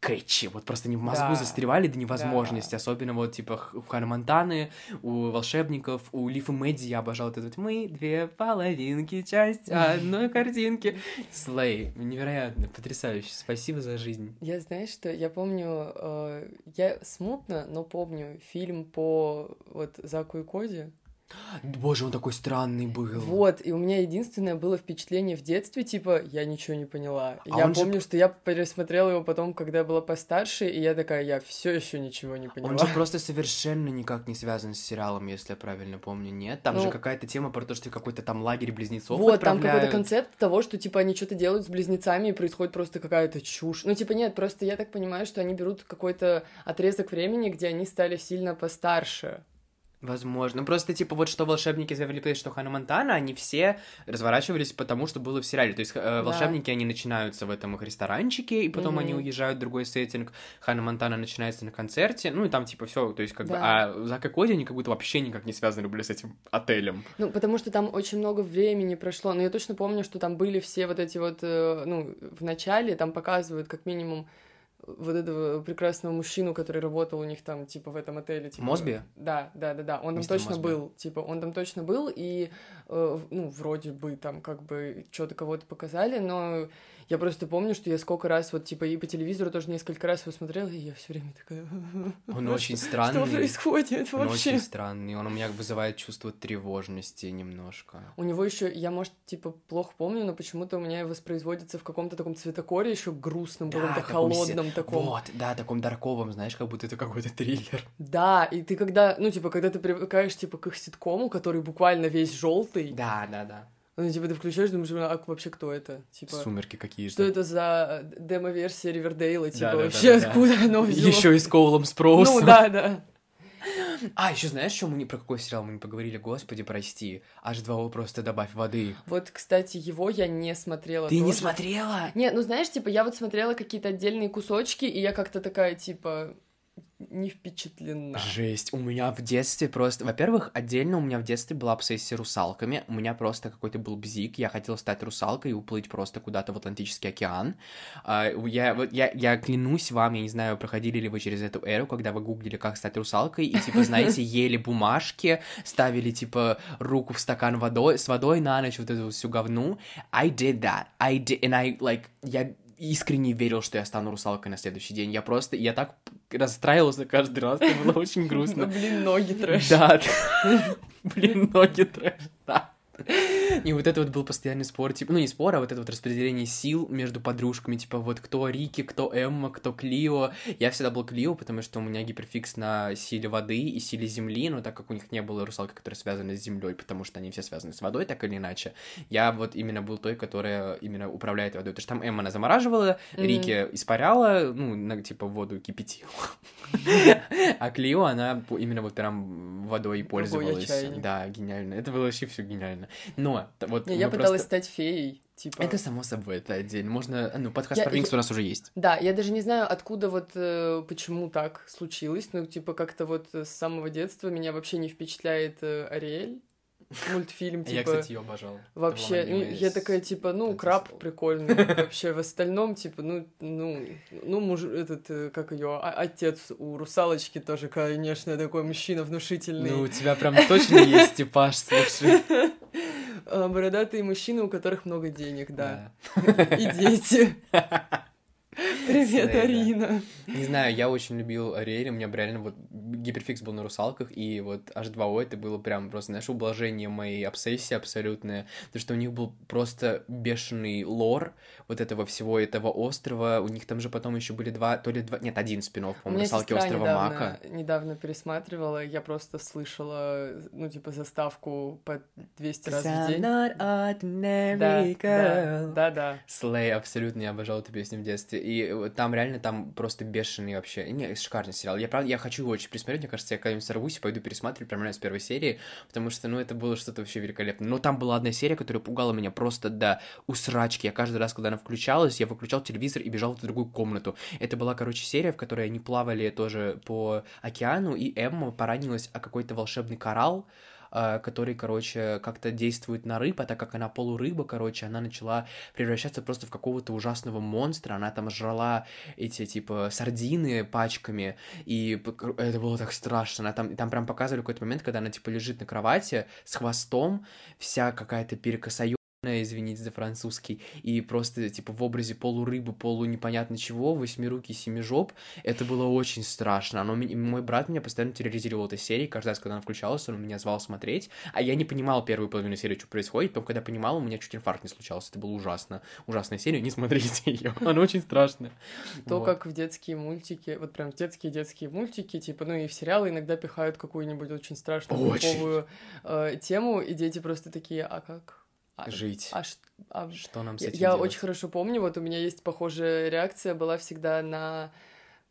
кэтчи, вот просто не в мозгу да. застревали до невозможности, да. особенно вот типа у Хана Монтаны, у волшебников, у Лифа Мэдди я обожал вот этот «Мы две половинки, часть одной картинки». Слей, невероятно, потрясающе, спасибо за жизнь. Я, знаешь, что я помню, э, я смутно, но помню фильм по вот Заку и Коди, Боже, он такой странный был. Вот, и у меня единственное было впечатление в детстве, типа, я ничего не поняла. А я помню, же... что я пересмотрела его потом, когда я была постарше, и я такая, я все еще ничего не поняла. Он же просто совершенно никак не связан с сериалом, если я правильно помню, нет? Там ну, же какая-то тема про то, что какой-то там лагерь близнецов Вот, отправляют. там какой-то концепт того, что, типа, они что-то делают с близнецами, и происходит просто какая-то чушь. Ну, типа, нет, просто я так понимаю, что они берут какой-то отрезок времени, где они стали сильно постарше. Возможно. Просто, типа, вот что волшебники Плейс, что Хана Монтана, они все разворачивались потому, что было в сериале. То есть э, волшебники, да. они начинаются в этом их ресторанчике, и потом mm-hmm. они уезжают в другой сеттинг. Хана Монтана начинается на концерте. Ну, и там, типа, все, то есть, как да. бы... А Зак и Коди, они как будто вообще никак не связаны были с этим отелем. Ну, потому что там очень много времени прошло. Но я точно помню, что там были все вот эти вот, э, ну, в начале там показывают как минимум вот этого прекрасного мужчину, который работал у них там, типа, в этом отеле. Типа, Мосби? Да, да, да, да. Он Мистер там точно Мосби. был, типа, он там точно был, и, э, ну, вроде бы там как бы что-то кого-то показали, но я просто помню, что я сколько раз вот типа и по телевизору тоже несколько раз его смотрела, и я все время такая. [laughs] Он очень странный. Что происходит вообще? Он очень странный. Он у меня вызывает чувство тревожности немножко. У него еще, я может типа плохо помню, но почему-то у меня воспроизводится в каком-то таком цветокоре еще грустном, да, каком-то холодном таком. Вот, да, таком дарковом, знаешь, как будто это какой-то триллер. Да, и ты когда, ну типа, когда ты привыкаешь типа к их ситкому, который буквально весь желтый. Да, да, да. Ну, типа, ты включаешь, думаешь, а вообще кто это? Типа, Сумерки какие-то. Что это за демо-версия Ривердейла? Типа, да, вообще да, откуда да. оно взяло? Еще и с Коулом Спроусом. Ну, да, да. А, еще знаешь, что мы не про какой сериал мы не поговорили? Господи, прости. H2O просто добавь воды. Вот, кстати, его я не смотрела. Ты тоже. не смотрела? Нет, ну знаешь, типа, я вот смотрела какие-то отдельные кусочки, и я как-то такая, типа, не впечатлена. Жесть. У меня в детстве просто... Во-первых, отдельно у меня в детстве была обсессия русалками. У меня просто какой-то был бзик. Я хотел стать русалкой и уплыть просто куда-то в Атлантический океан. А, я, я, я клянусь вам, я не знаю, проходили ли вы через эту эру, когда вы гуглили, как стать русалкой, и, типа, знаете, [laughs] ели бумажки, ставили, типа, руку в стакан водой, с водой на ночь, вот эту всю говну. I did that. I did... And I, like, я искренне верил, что я стану русалкой на следующий день. Я просто, я так расстраивался каждый раз, это было очень [laughs] грустно. Блин, ноги трэш. Да, [laughs] блин, ноги трэш, да. [laughs] И вот это вот был постоянный спор, типа, ну не спор, а вот это вот распределение сил между подружками, типа вот кто Рики, кто Эмма, кто Клио. Я всегда был Клио, потому что у меня гиперфикс на силе воды и силе земли, но так как у них не было русалки, которые связаны с землей, потому что они все связаны с водой, так или иначе, я вот именно был той, которая именно управляет водой. Потому что там Эмма она замораживала, mm-hmm. Рики испаряла, ну, на, типа воду кипятила. [laughs] А Клио, она именно вот прям водой пользовалась. Да, гениально. Это было вообще все гениально. Нормально. Но вот... Не, я пыталась просто... стать феей. Типа... Это само собой, это отдельно. Можно, ну, подкаст я, про Винкс я... у нас уже есть. Да, я даже не знаю, откуда вот, э, почему так случилось, ну, типа, как-то вот с самого детства меня вообще не впечатляет э, Ариэль мультфильм, [laughs] типа... Я, кстати, ее обожал. Вообще, ну, я такая, типа, ну, краб прикольный. [laughs] Вообще, в остальном, типа, ну, ну, ну, муж, этот, э, как ее, а, отец у русалочки тоже, конечно, такой мужчина внушительный. Ну, у тебя прям точно есть типаж, слушай. [laughs] А, бородатые мужчины, у которых много денег, да. И дети. [laughs] [laughs] Привет. Арина. Не знаю, я очень любил Ариэль, у меня реально вот гиперфикс был на русалках, и вот H2O это было прям просто, знаешь, ублажение моей обсессии абсолютное, потому что у них был просто бешеный лор вот этого всего этого острова, у них там же потом еще были два, то ли два, нет, один спинов, по-моему, русалки острова недавно, Мака. недавно пересматривала, я просто слышала, ну, типа, заставку по 200 раз в день. Да, да, да, да. Слей, абсолютно, я обожал эту песню в детстве. И там реально там просто бешеный вообще. Не, шикарный сериал. Я правда, я хочу его очень пересмотреть. Мне кажется, я когда-нибудь сорвусь и пойду пересматривать прямо с первой серии, потому что, ну, это было что-то вообще великолепное. Но там была одна серия, которая пугала меня просто до усрачки. Я каждый раз, когда она включалась, я выключал телевизор и бежал в другую комнату. Это была, короче, серия, в которой они плавали тоже по океану, и Эмма поранилась о какой-то волшебный коралл, Э, который, короче, как-то действует на рыб, а так как она полурыба, короче, она начала превращаться просто в какого-то ужасного монстра, она там жрала эти, типа, сардины пачками, и это было так страшно, она там, там прям показывали какой-то момент, когда она, типа, лежит на кровати с хвостом, вся какая-то перекосоё извините за французский, и просто, типа, в образе полурыбы, полу непонятно чего, восьмируки, семижоп, это было очень страшно. Оно, мой брат меня постоянно терроризировал этой серией, каждый раз, когда она включалась, он меня звал смотреть, а я не понимал первую половину серии, что происходит, потом, когда понимал, у меня чуть инфаркт не случался, это было ужасно. Ужасная серия, не смотрите [laughs] ее, она очень страшная. То, как в детские мультики, вот прям в детские-детские мультики, типа, ну и в сериалы иногда пихают какую-нибудь очень страшную, очень. Э, тему, и дети просто такие, а как? А, жить. А, а, что нам с этим Я делать? очень хорошо помню, вот у меня есть похожая реакция, была всегда на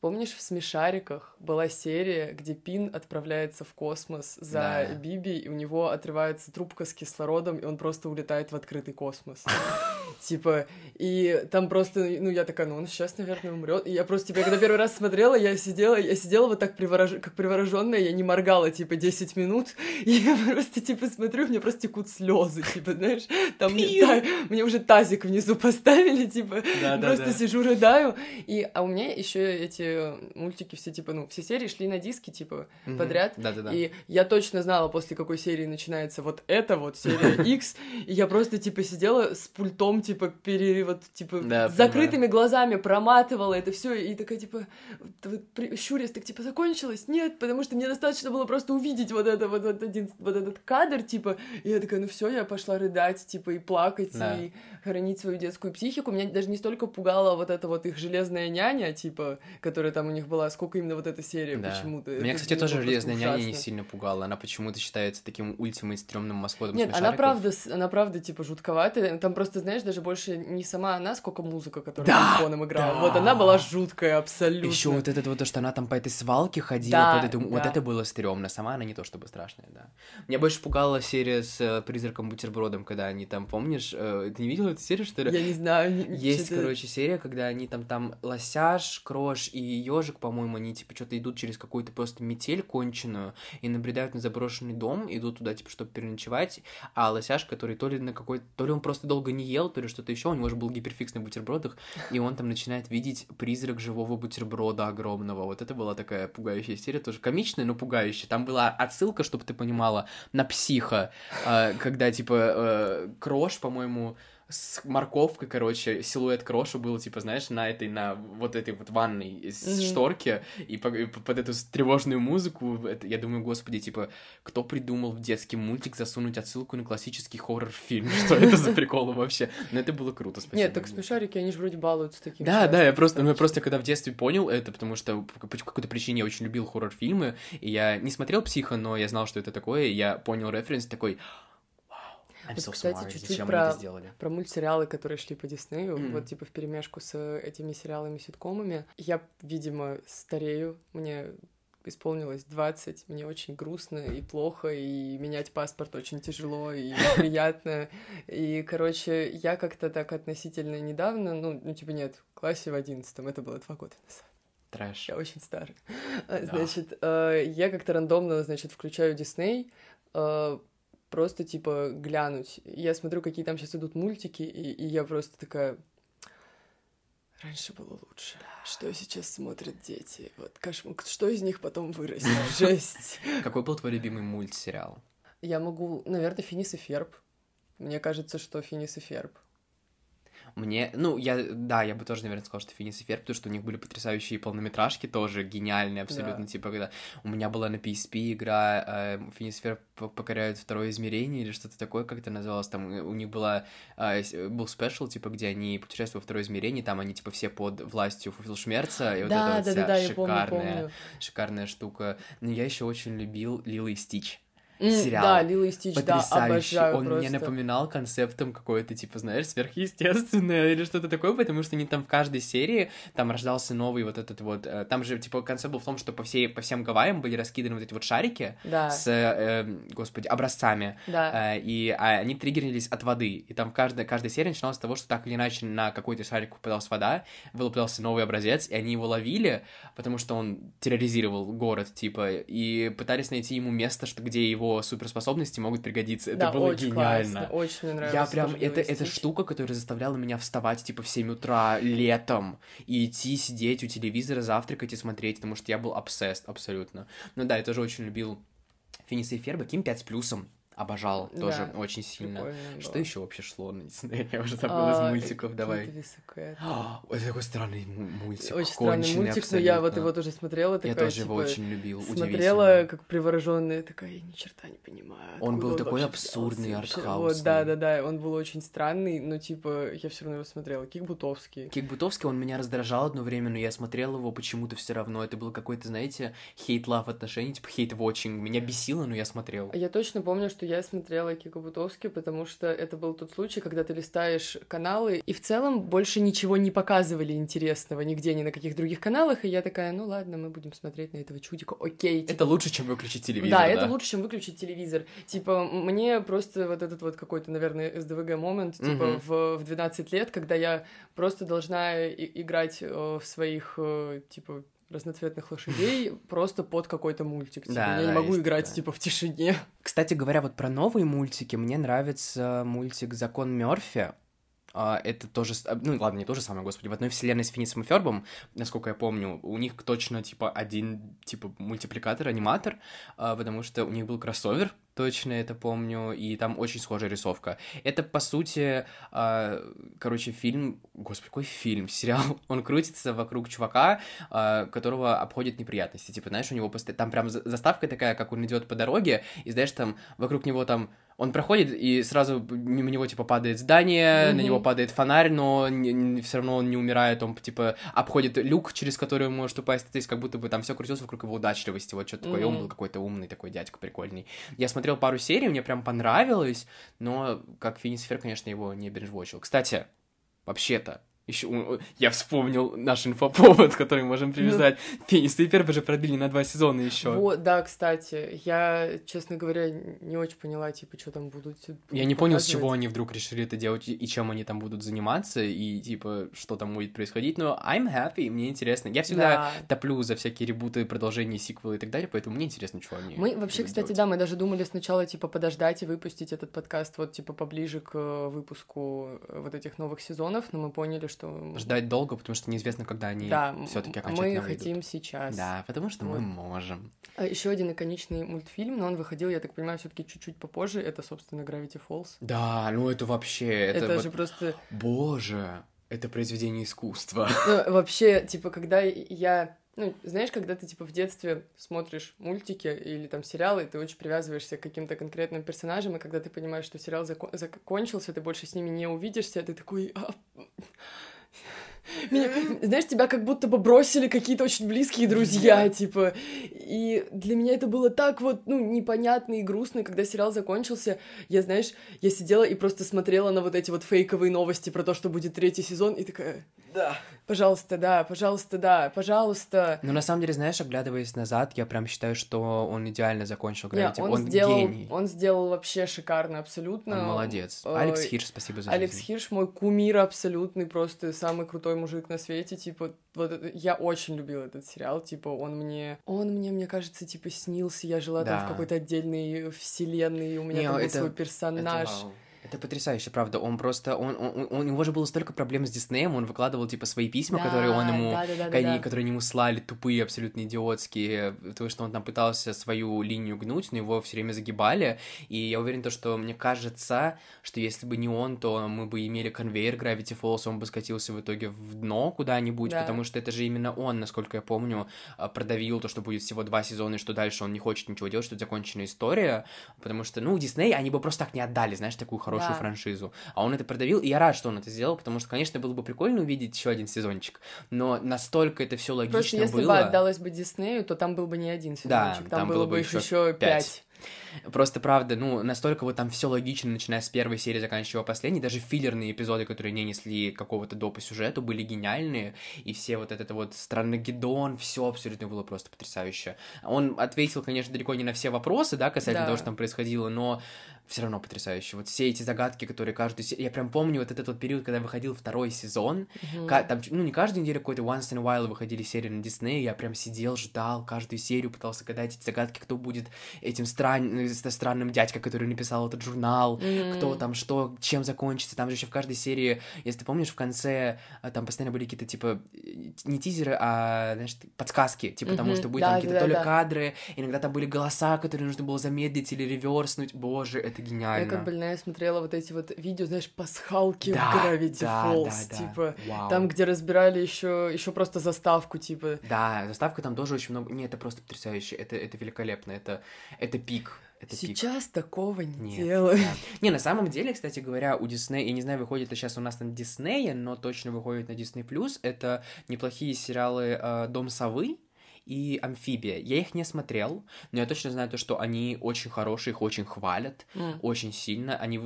Помнишь, в «Смешариках» была серия, где Пин отправляется в космос за да. Биби, и у него отрывается трубка с кислородом, и он просто улетает в открытый космос. [laughs] Типа, и там просто, ну, я такая, ну, он сейчас, наверное, умрет. И я просто, типа, когда первый раз смотрела, я сидела, я сидела вот так приворож... как привороженная, я не моргала, типа, 10 минут, и я просто, типа, смотрю, мне просто текут слезы, типа, знаешь, там мне, та... мне уже тазик внизу поставили, типа, да, просто да, да. сижу, рыдаю, и, а у меня еще эти мультики все, типа, ну, все серии шли на диски, типа, mm-hmm. подряд. Да-да-да. И я точно знала, после какой серии начинается вот это вот, серия [laughs] X, и я просто, типа, сидела с пультом, типа, пере, вот, типа, да, с закрытыми глазами проматывала это все и такая, типа, щурясь, так, типа, закончилось? Нет, потому что мне достаточно было просто увидеть вот это, вот, вот, один, вот этот кадр, типа, и я такая, ну все, я пошла рыдать, типа, и плакать, да. и хранить свою детскую психику. Меня даже не столько пугала вот эта вот их железная няня, типа, которая там у них была, сколько именно вот эта серия да. почему-то. Меня, это кстати, тоже «Железная няня» не сильно пугала. Она почему-то считается таким ультимейт стрёмным маскотом Нет, она правда, она правда, типа, жутковатая. Там просто, знаешь, даже больше не сама она, сколько музыка, которая да, фоном играла. Да. Вот она была жуткая абсолютно. Еще вот это вот то, что она там по этой свалке ходила, да, под эту... да. вот это было стрёмно. Сама она не то чтобы страшная, да. Меня больше пугала серия с э, призраком бутербродом, когда они там, помнишь, э, ты не видела эту серию, что ли? Я не знаю. Есть, короче, серия, когда они там, там лосяш, крош и ежик, по-моему, они, типа, что-то идут через какую-то просто метель конченую и набредают на заброшенный дом, идут туда, типа, чтобы переночевать, а лосяш, который то ли на какой то ли он просто долго не ел, то ли что-то еще, у него же был гиперфикс на бутербродах, и он там начинает видеть призрак живого бутерброда огромного. Вот это была такая пугающая серия, тоже комичная, но пугающая. Там была отсылка, чтобы ты понимала, на психа, а, когда, типа, э, Крош, по-моему, с морковкой, короче, силуэт Кроша был, типа, знаешь, на этой, на вот этой вот ванной из mm-hmm. шторки, и, по, и под эту тревожную музыку, это, я думаю, господи, типа, кто придумал в детский мультик засунуть отсылку на классический хоррор-фильм? [laughs] Что это за прикол вообще? Но это было круто, спасибо. Нет, так смешарики, они же вроде балуются таким. Да, да, я просто, ну, я просто когда в детстве понял это, потому что по какой-то причине я очень любил хоррор-фильмы, и я не смотрел «Психо», но я знал, что это такое, и я понял референс такой, I'm so кстати, чуть-чуть про, про мультсериалы, которые шли по Диснею, mm. вот типа в перемешку с этими сериалами, ситкомами. Я, видимо, старею, мне исполнилось 20, мне очень грустно и плохо, и менять паспорт очень тяжело и [laughs] приятно. И, короче, я как-то так относительно недавно, ну, ну типа нет, в классе в одиннадцатом, это было два года назад. Трэш. Я очень старый. Да. Значит, э, я как-то рандомно, значит, включаю Дисней, э, просто, типа, глянуть. Я смотрю, какие там сейчас идут мультики, и, и я просто такая... Раньше было лучше. Да. Что сейчас смотрят дети? Вот кошмар. Что из них потом вырастет? [laughs] Жесть. Какой был твой любимый мультсериал? Я могу, наверное, Финис и Ферб. Мне кажется, что Финис и Ферб. Мне, ну, я, да, я бы тоже, наверное, сказал, что Финис и Ферб, потому что у них были потрясающие полнометражки, тоже гениальные абсолютно, да. типа, когда у меня была на PSP игра э, Финис и Ферб покоряют второе измерение или что-то такое, как это называлось, там у них была, э, был спешл, типа, где они путешествуют во второе измерение, там они, типа, все под властью Фуфилшмерца, и вот да, это вот да, вся да, шикарная, помню, помню. шикарная штука. Но я еще очень любил Лилы и Стич сериал. Да, Лила и Стич, Потрясающий. да, обожаю Он просто. мне напоминал концептом какое-то, типа, знаешь, сверхъестественное [laughs] или что-то такое, потому что они там в каждой серии, там рождался новый вот этот вот... Э, там же, типа, концепт был в том, что по, всей, по всем Гавайям были раскиданы вот эти вот шарики да. с, э, господи, образцами. Да. Э, и а, они триггерились от воды. И там каждая, каждая серия начиналась с того, что так или иначе на какой-то шарик попадалась вода, вылуплялся новый образец, и они его ловили, потому что он терроризировал город, типа, и пытались найти ему место, что, где его его суперспособности могут пригодиться. Это да, было очень гениально. Классно, очень мне нравилось. Я прям, это, это штука, которая заставляла меня вставать, типа, в 7 утра летом и идти сидеть у телевизора, завтракать и смотреть, потому что я был obsessed абсолютно. Ну да, я тоже очень любил Финиса и Ферба, Ким 5 с плюсом. Обожал да, тоже очень сильно. Что еще вообще шло на Дисней? [laughs] Я уже забыла а, из мультиков, давай. А, это [gasps] такой странный мультик. Очень странный мультик, абсолютно. но я вот его тоже смотрела. Такая, я тоже типа, его очень любил, Смотрела как привороженная, такая, я ни черта не понимаю. Он был он такой абсурдный, артхаусный. Вот, да-да-да, он был очень странный, но типа я все равно его смотрела. Кик Бутовский. Кик Бутовский, он меня раздражал одно время, но я смотрел его почему-то все равно. Это был какой-то, знаете, хейт-лав отношений, типа хейт-вотчинг. Меня бесило, но я смотрел. Я точно помню, что я смотрела Кика Бутовски, потому что это был тот случай, когда ты листаешь каналы, и в целом больше ничего не показывали интересного нигде, ни на каких других каналах, и я такая, ну ладно, мы будем смотреть на этого чудика, окей. Типа... Это лучше, чем выключить телевизор, да? Да, это лучше, чем выключить телевизор. Типа, мне просто вот этот вот какой-то, наверное, СДВГ момент, типа, угу. в, в 12 лет, когда я просто должна играть э, в своих, э, типа, разноцветных лошадей [laughs] просто под какой-то мультик. Типа, да, я да, не могу играть, такое. типа, в тишине. Кстати говоря, вот про новые мультики, мне нравится мультик «Закон Мёрфи». А, это тоже, ну ладно, не то же самое, господи, в одной вселенной с Финисом и Фербом, насколько я помню, у них точно, типа, один, типа, мультипликатор, аниматор, а, потому что у них был кроссовер, точно это помню, и там очень схожая рисовка. Это, по сути, короче, фильм... Господи, какой фильм? [laughs] Сериал. Он крутится вокруг чувака, которого обходят неприятности. Типа, знаешь, у него постоянно... Там прям заставка такая, как он идет по дороге, и, знаешь, там вокруг него там он проходит, и сразу мимо него, типа, падает здание, mm-hmm. на него падает фонарь, но все равно он не умирает, он, типа, обходит люк, через который он может упасть, то есть как будто бы там все крутилось вокруг его удачливости, вот что-то mm-hmm. такое, он был какой-то умный такой дядька прикольный. Я смотрел пару серий, мне прям понравилось, но как Финис Фер, конечно, его не бинжвочил. Кстати, вообще-то, еще я вспомнил наш инфоповод, [laughs] который можем привязать. Ну... Финис и Ферб же продлили на два сезона еще. Вот, да, кстати. Я, честно говоря, не очень поняла, типа, что там будут. Я не понял, с чего они вдруг решили это делать и чем они там будут заниматься, и типа, что там будет происходить. Но I'm happy, мне интересно. Я всегда да. топлю за всякие ребуты, продолжения, сиквелы и так далее, поэтому мне интересно, что они. Мы вообще, кстати, делать. да, мы даже думали сначала, типа, подождать и выпустить этот подкаст вот, типа, поближе к э, выпуску э, вот этих новых сезонов, но мы поняли, что... Ждать долго, потому что неизвестно, когда они да, все-таки окончательно мы выйдут. хотим сейчас. Да, потому что вот. мы можем. А еще один иконичный мультфильм, но он выходил, я так понимаю, все-таки чуть-чуть попозже. Это, собственно, Gravity Falls. Да, ну это вообще... Это, это вот... же просто... Боже, это произведение искусства. Ну, вообще, типа, когда я ну, знаешь, когда ты, типа, в детстве смотришь мультики или там сериалы, ты очень привязываешься к каким-то конкретным персонажам, и когда ты понимаешь, что сериал закон- закончился, ты больше с ними не увидишься, ты такой... А, меня, [laughs] знаешь, тебя как будто бы бросили какие-то очень близкие друзья, типа. И для меня это было так вот, ну, непонятно и грустно. И когда сериал закончился, я, знаешь, я сидела и просто смотрела на вот эти вот фейковые новости про то, что будет третий сезон, и такая... Да. Пожалуйста, да, пожалуйста, да, пожалуйста. Но на самом деле, знаешь, оглядываясь назад, я прям считаю, что он идеально закончил Гравити. он, он сделал, гений. Он сделал вообще шикарно, абсолютно. Он молодец. Э, Алекс Хирш, спасибо за Алекс жизнь. Хирш мой кумир абсолютный, просто самый крутой мужик на свете, типа, вот я очень любила этот сериал, типа, он мне, он мне, мне кажется, типа, снился, я жила да. там в какой-то отдельной вселенной, у меня Не, там был это, свой персонаж. Это, это потрясающе, правда. Он просто, он, он, он, у него же было столько проблем с Диснеем, он выкладывал, типа, свои письма, да, которые он ему, да, да, да, они, да. которые ему слали, тупые, абсолютно идиотские, то, что он там пытался свою линию гнуть, но его все время загибали, и я уверен, то, что мне кажется, что если бы не он, то мы бы имели конвейер Gravity Falls, он бы скатился в итоге в дно куда-нибудь, да. потому что это же именно он, насколько я помню, а, продавил то, что будет всего два сезона, и что дальше он не хочет ничего делать, что это законченная история, потому что, ну, Дисней, они бы просто так не отдали, знаешь, такую хорошую хорошую да. франшизу. А он это продавил, и я рад, что он это сделал, потому что, конечно, было бы прикольно увидеть еще один сезончик, но настолько это все логично Просто если было. бы отдалось бы Диснею, то там был бы не один сезончик, да, там, там было, было бы еще пять. Просто, правда, ну, настолько вот там все логично, начиная с первой серии, заканчивая последней, даже филлерные эпизоды, которые не несли какого-то допа сюжету, были гениальные, и все вот этот вот странный Гидон, все абсолютно было просто потрясающе. Он ответил, конечно, далеко не на все вопросы, да, касательно да. того, что там происходило, но все равно потрясающе. Вот все эти загадки, которые каждую... Я прям помню вот этот вот период, когда выходил второй сезон. Mm-hmm. Там, ну, не каждую неделю, какой-то once in a while выходили серии на Дисней. Я прям сидел, ждал каждую серию, пытался гадать эти загадки, кто будет этим стран... Э, странным дядькой, который написал этот журнал, mm-hmm. кто там, что, чем закончится. Там же еще в каждой серии, если ты помнишь, в конце э, там постоянно были какие-то, типа, э, не тизеры, а, знаешь, подсказки, типа, mm-hmm. тому, что будет да, там какие-то да, то ли да. кадры, иногда там были голоса, которые нужно было замедлить или реверснуть. Боже, это гениально. Я как больная смотрела вот эти вот видео, знаешь, пасхалки да, в Gravity да, Falls, да, да, типа, Вау. там, где разбирали еще еще просто заставку, типа. Да, заставка там тоже очень много. Не, это просто потрясающе, это это великолепно, это это пик. Это сейчас пик. такого не Нет, делают. Да. Не, на самом деле, кстати говоря, у Диснея, я не знаю, выходит ли сейчас у нас на Диснее, но точно выходит на Disney+, это неплохие сериалы э, «Дом совы», и «Амфибия». Я их не смотрел, но я точно знаю то, что они очень хорошие, их очень хвалят, mm. очень сильно. Они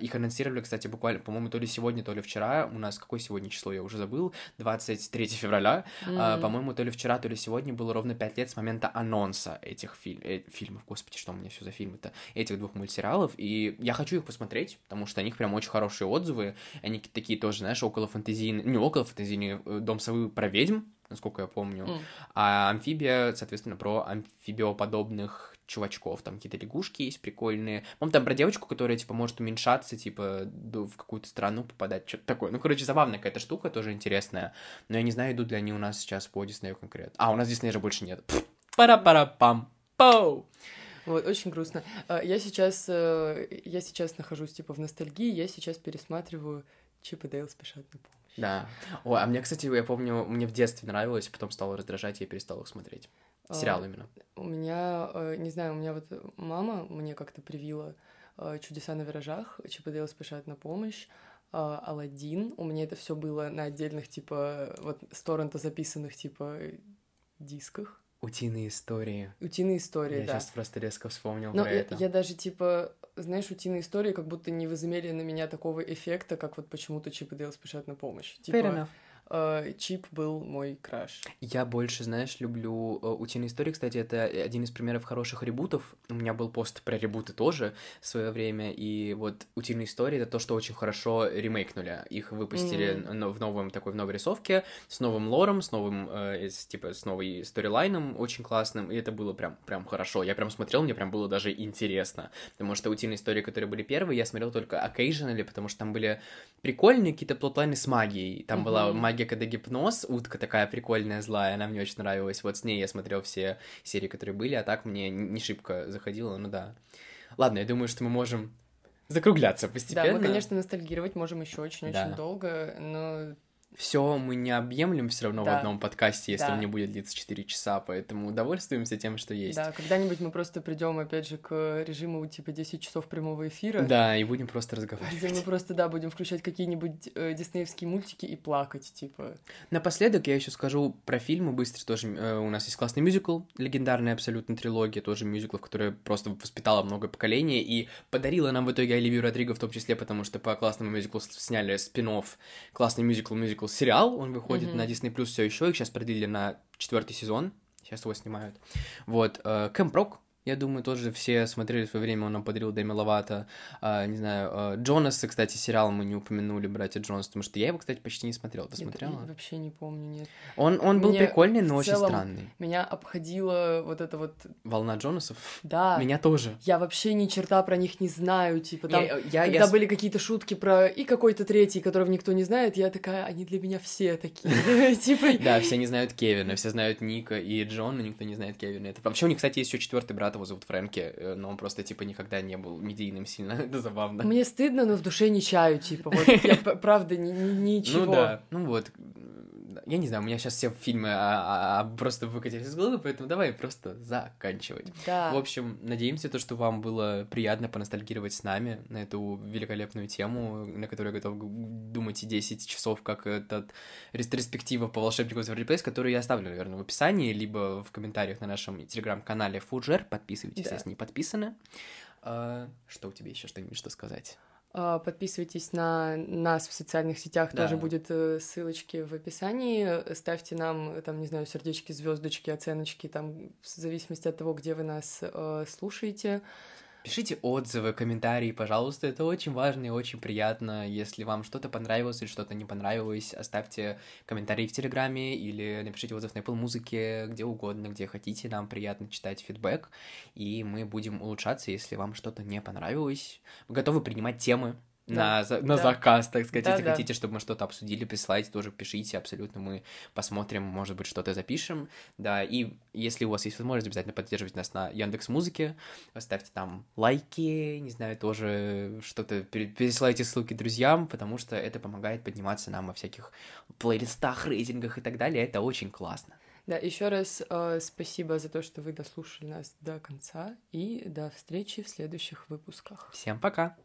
их анонсировали, кстати, буквально, по-моему, то ли сегодня, то ли вчера. У нас какое сегодня число, я уже забыл, 23 февраля. Mm. А, по-моему, то ли вчера, то ли сегодня было ровно 5 лет с момента анонса этих фильм... э, фильмов. Господи, что у меня все за фильмы-то? Этих двух мультсериалов. И я хочу их посмотреть, потому что о них прям очень хорошие отзывы. Они такие тоже, знаешь, около фантазийные... Не около фантазийные, э, Дом совы про ведьм, насколько я помню. Mm. А амфибия, соответственно, про амфибиоподобных чувачков, там какие-то лягушки есть прикольные. Помню, там про девочку, которая, типа, может уменьшаться, типа, в какую-то страну попадать, что-то такое. Ну, короче, забавная какая-то штука, тоже интересная. Но я не знаю, идут ли они у нас сейчас по Диснею конкретно. А, у нас Диснея же больше нет. Пара-пара-пам. Поу! Вот, очень грустно. А, я сейчас, э, я сейчас нахожусь, типа, в ностальгии, я сейчас пересматриваю Чип и Дейл спешат на помощь. Да. О, а мне, кстати, я помню, мне в детстве нравилось, потом стало раздражать, я перестал их смотреть. А, Сериал именно. У меня, э, не знаю, у меня вот мама мне как-то привила э, «Чудеса на виражах», «Чип и Дейл спешат на помощь», э, Алладин. У меня это все было на отдельных, типа, вот, с торрента записанных, типа, дисках. Утиные истории. Утиные истории, я да. Я сейчас просто резко вспомнил Но про я, это. Я даже, типа, знаешь, утиные истории как будто не возымели на меня такого эффекта, как вот почему-то Чип и Дейл спешат на помощь. Типа, Fair enough. Э, Чип был мой краш. Я больше, знаешь, люблю э, утиные истории. Кстати, это один из примеров хороших ребутов. У меня был пост про ребуты тоже в свое время. И вот утиные истории это то, что очень хорошо ремейкнули. Их выпустили mm-hmm. в новом такой в новой рисовке, с новым лором, с новым, э, с, типа, с новой сторилайном очень классным. И это было прям, прям хорошо. Я прям смотрел, мне прям было даже интересно. Потому что утиные истории, которые были первые, я смотрел только occasionally, потому что там были прикольные какие-то плотлайны с магией. Там mm-hmm. была магия магия, когда гипноз, утка такая прикольная, злая, она мне очень нравилась. Вот с ней я смотрел все серии, которые были, а так мне не шибко заходило, ну да. Ладно, я думаю, что мы можем закругляться постепенно. Да, мы, конечно, ностальгировать можем еще очень-очень да. долго, но все мы не объемлем все равно да. в одном подкасте, если да. он не будет длиться 4 часа, поэтому удовольствуемся тем, что есть. Да, когда-нибудь мы просто придем опять же к режиму типа 10 часов прямого эфира. Да, и будем просто разговаривать. Где мы просто, да, будем включать какие-нибудь э, диснеевские мультики и плакать, типа. Напоследок я еще скажу про фильмы быстро тоже. Э, у нас есть классный мюзикл, легендарная абсолютно трилогия, тоже мюзикл, которая просто воспитала много поколений и подарила нам в итоге Оливию Родриго в том числе, потому что по классному мюзиклу сняли спин классный мюзикл, мюзикл цикл сериал, он выходит mm-hmm. на Disney Plus все еще, их сейчас продлили на четвертый сезон, сейчас его снимают. Вот, Кэмп Рок, я думаю, тоже все смотрели в свое время, он нам подарил Дэми Ловато. А, не знаю, а, Джонаса, кстати, сериал мы не упомянули, братья Джонас, потому что я его, кстати, почти не смотрел. Ты смотрела? Я вообще не помню, нет. Он, он был Мне прикольный, но очень странный. Меня обходила вот эта вот... Волна Джонасов? Да. Меня тоже. Я вообще ни черта про них не знаю, типа там, я, я, когда я... были какие-то шутки про и какой-то третий, которого никто не знает, я такая, они для меня все такие, [laughs] типа... Да, все не знают Кевина, все знают Ника и Джон, но никто не знает Кевина. Вообще у них, кстати, есть еще четвертый брат, его зовут Фрэнки, Э, но он просто, типа, никогда не был медийным сильно, [laughs] это забавно. Мне стыдно, но в душе не чаю, типа, вот, я [laughs] правда ничего. Ну да, ну вот, я не знаю, у меня сейчас все фильмы а, а, а, просто выкатились из головы, поэтому давай просто заканчивать. Да. В общем, надеемся, то, что вам было приятно поностальгировать с нами на эту великолепную тему, на которую я готов думать и 10 часов, как этот ретроспектива по волшебнику из Place, которую я оставлю, наверное, в описании, либо в комментариях на нашем телеграм-канале Фуджер. Подписывайтесь, да. если не подписаны. А, что у тебя еще что-нибудь что сказать? А, подписывайтесь на нас в социальных сетях, да. тоже будет э, ссылочки в описании. Ставьте нам, там, не знаю, сердечки, звездочки, оценочки, там, в зависимости от того, где вы нас э, слушаете. Пишите отзывы, комментарии, пожалуйста, это очень важно и очень приятно. Если вам что-то понравилось или что-то не понравилось, оставьте комментарии в Телеграме или напишите отзыв на Apple Музыке, где угодно, где хотите. Нам приятно читать фидбэк, и мы будем улучшаться, если вам что-то не понравилось. Мы готовы принимать темы, на, да. на заказ, так сказать. Да, Если да. хотите, чтобы мы что-то обсудили, присылайте, тоже пишите, абсолютно мы посмотрим, может быть, что-то запишем. Да, и если у вас есть возможность, обязательно поддерживайте нас на Яндекс Музыке, ставьте там лайки, не знаю, тоже что-то пересылайте ссылки друзьям, потому что это помогает подниматься нам во всяких плейлистах, рейтингах и так далее. Это очень классно. Да, еще раз э, спасибо за то, что вы дослушали нас до конца, и до встречи в следующих выпусках. Всем пока!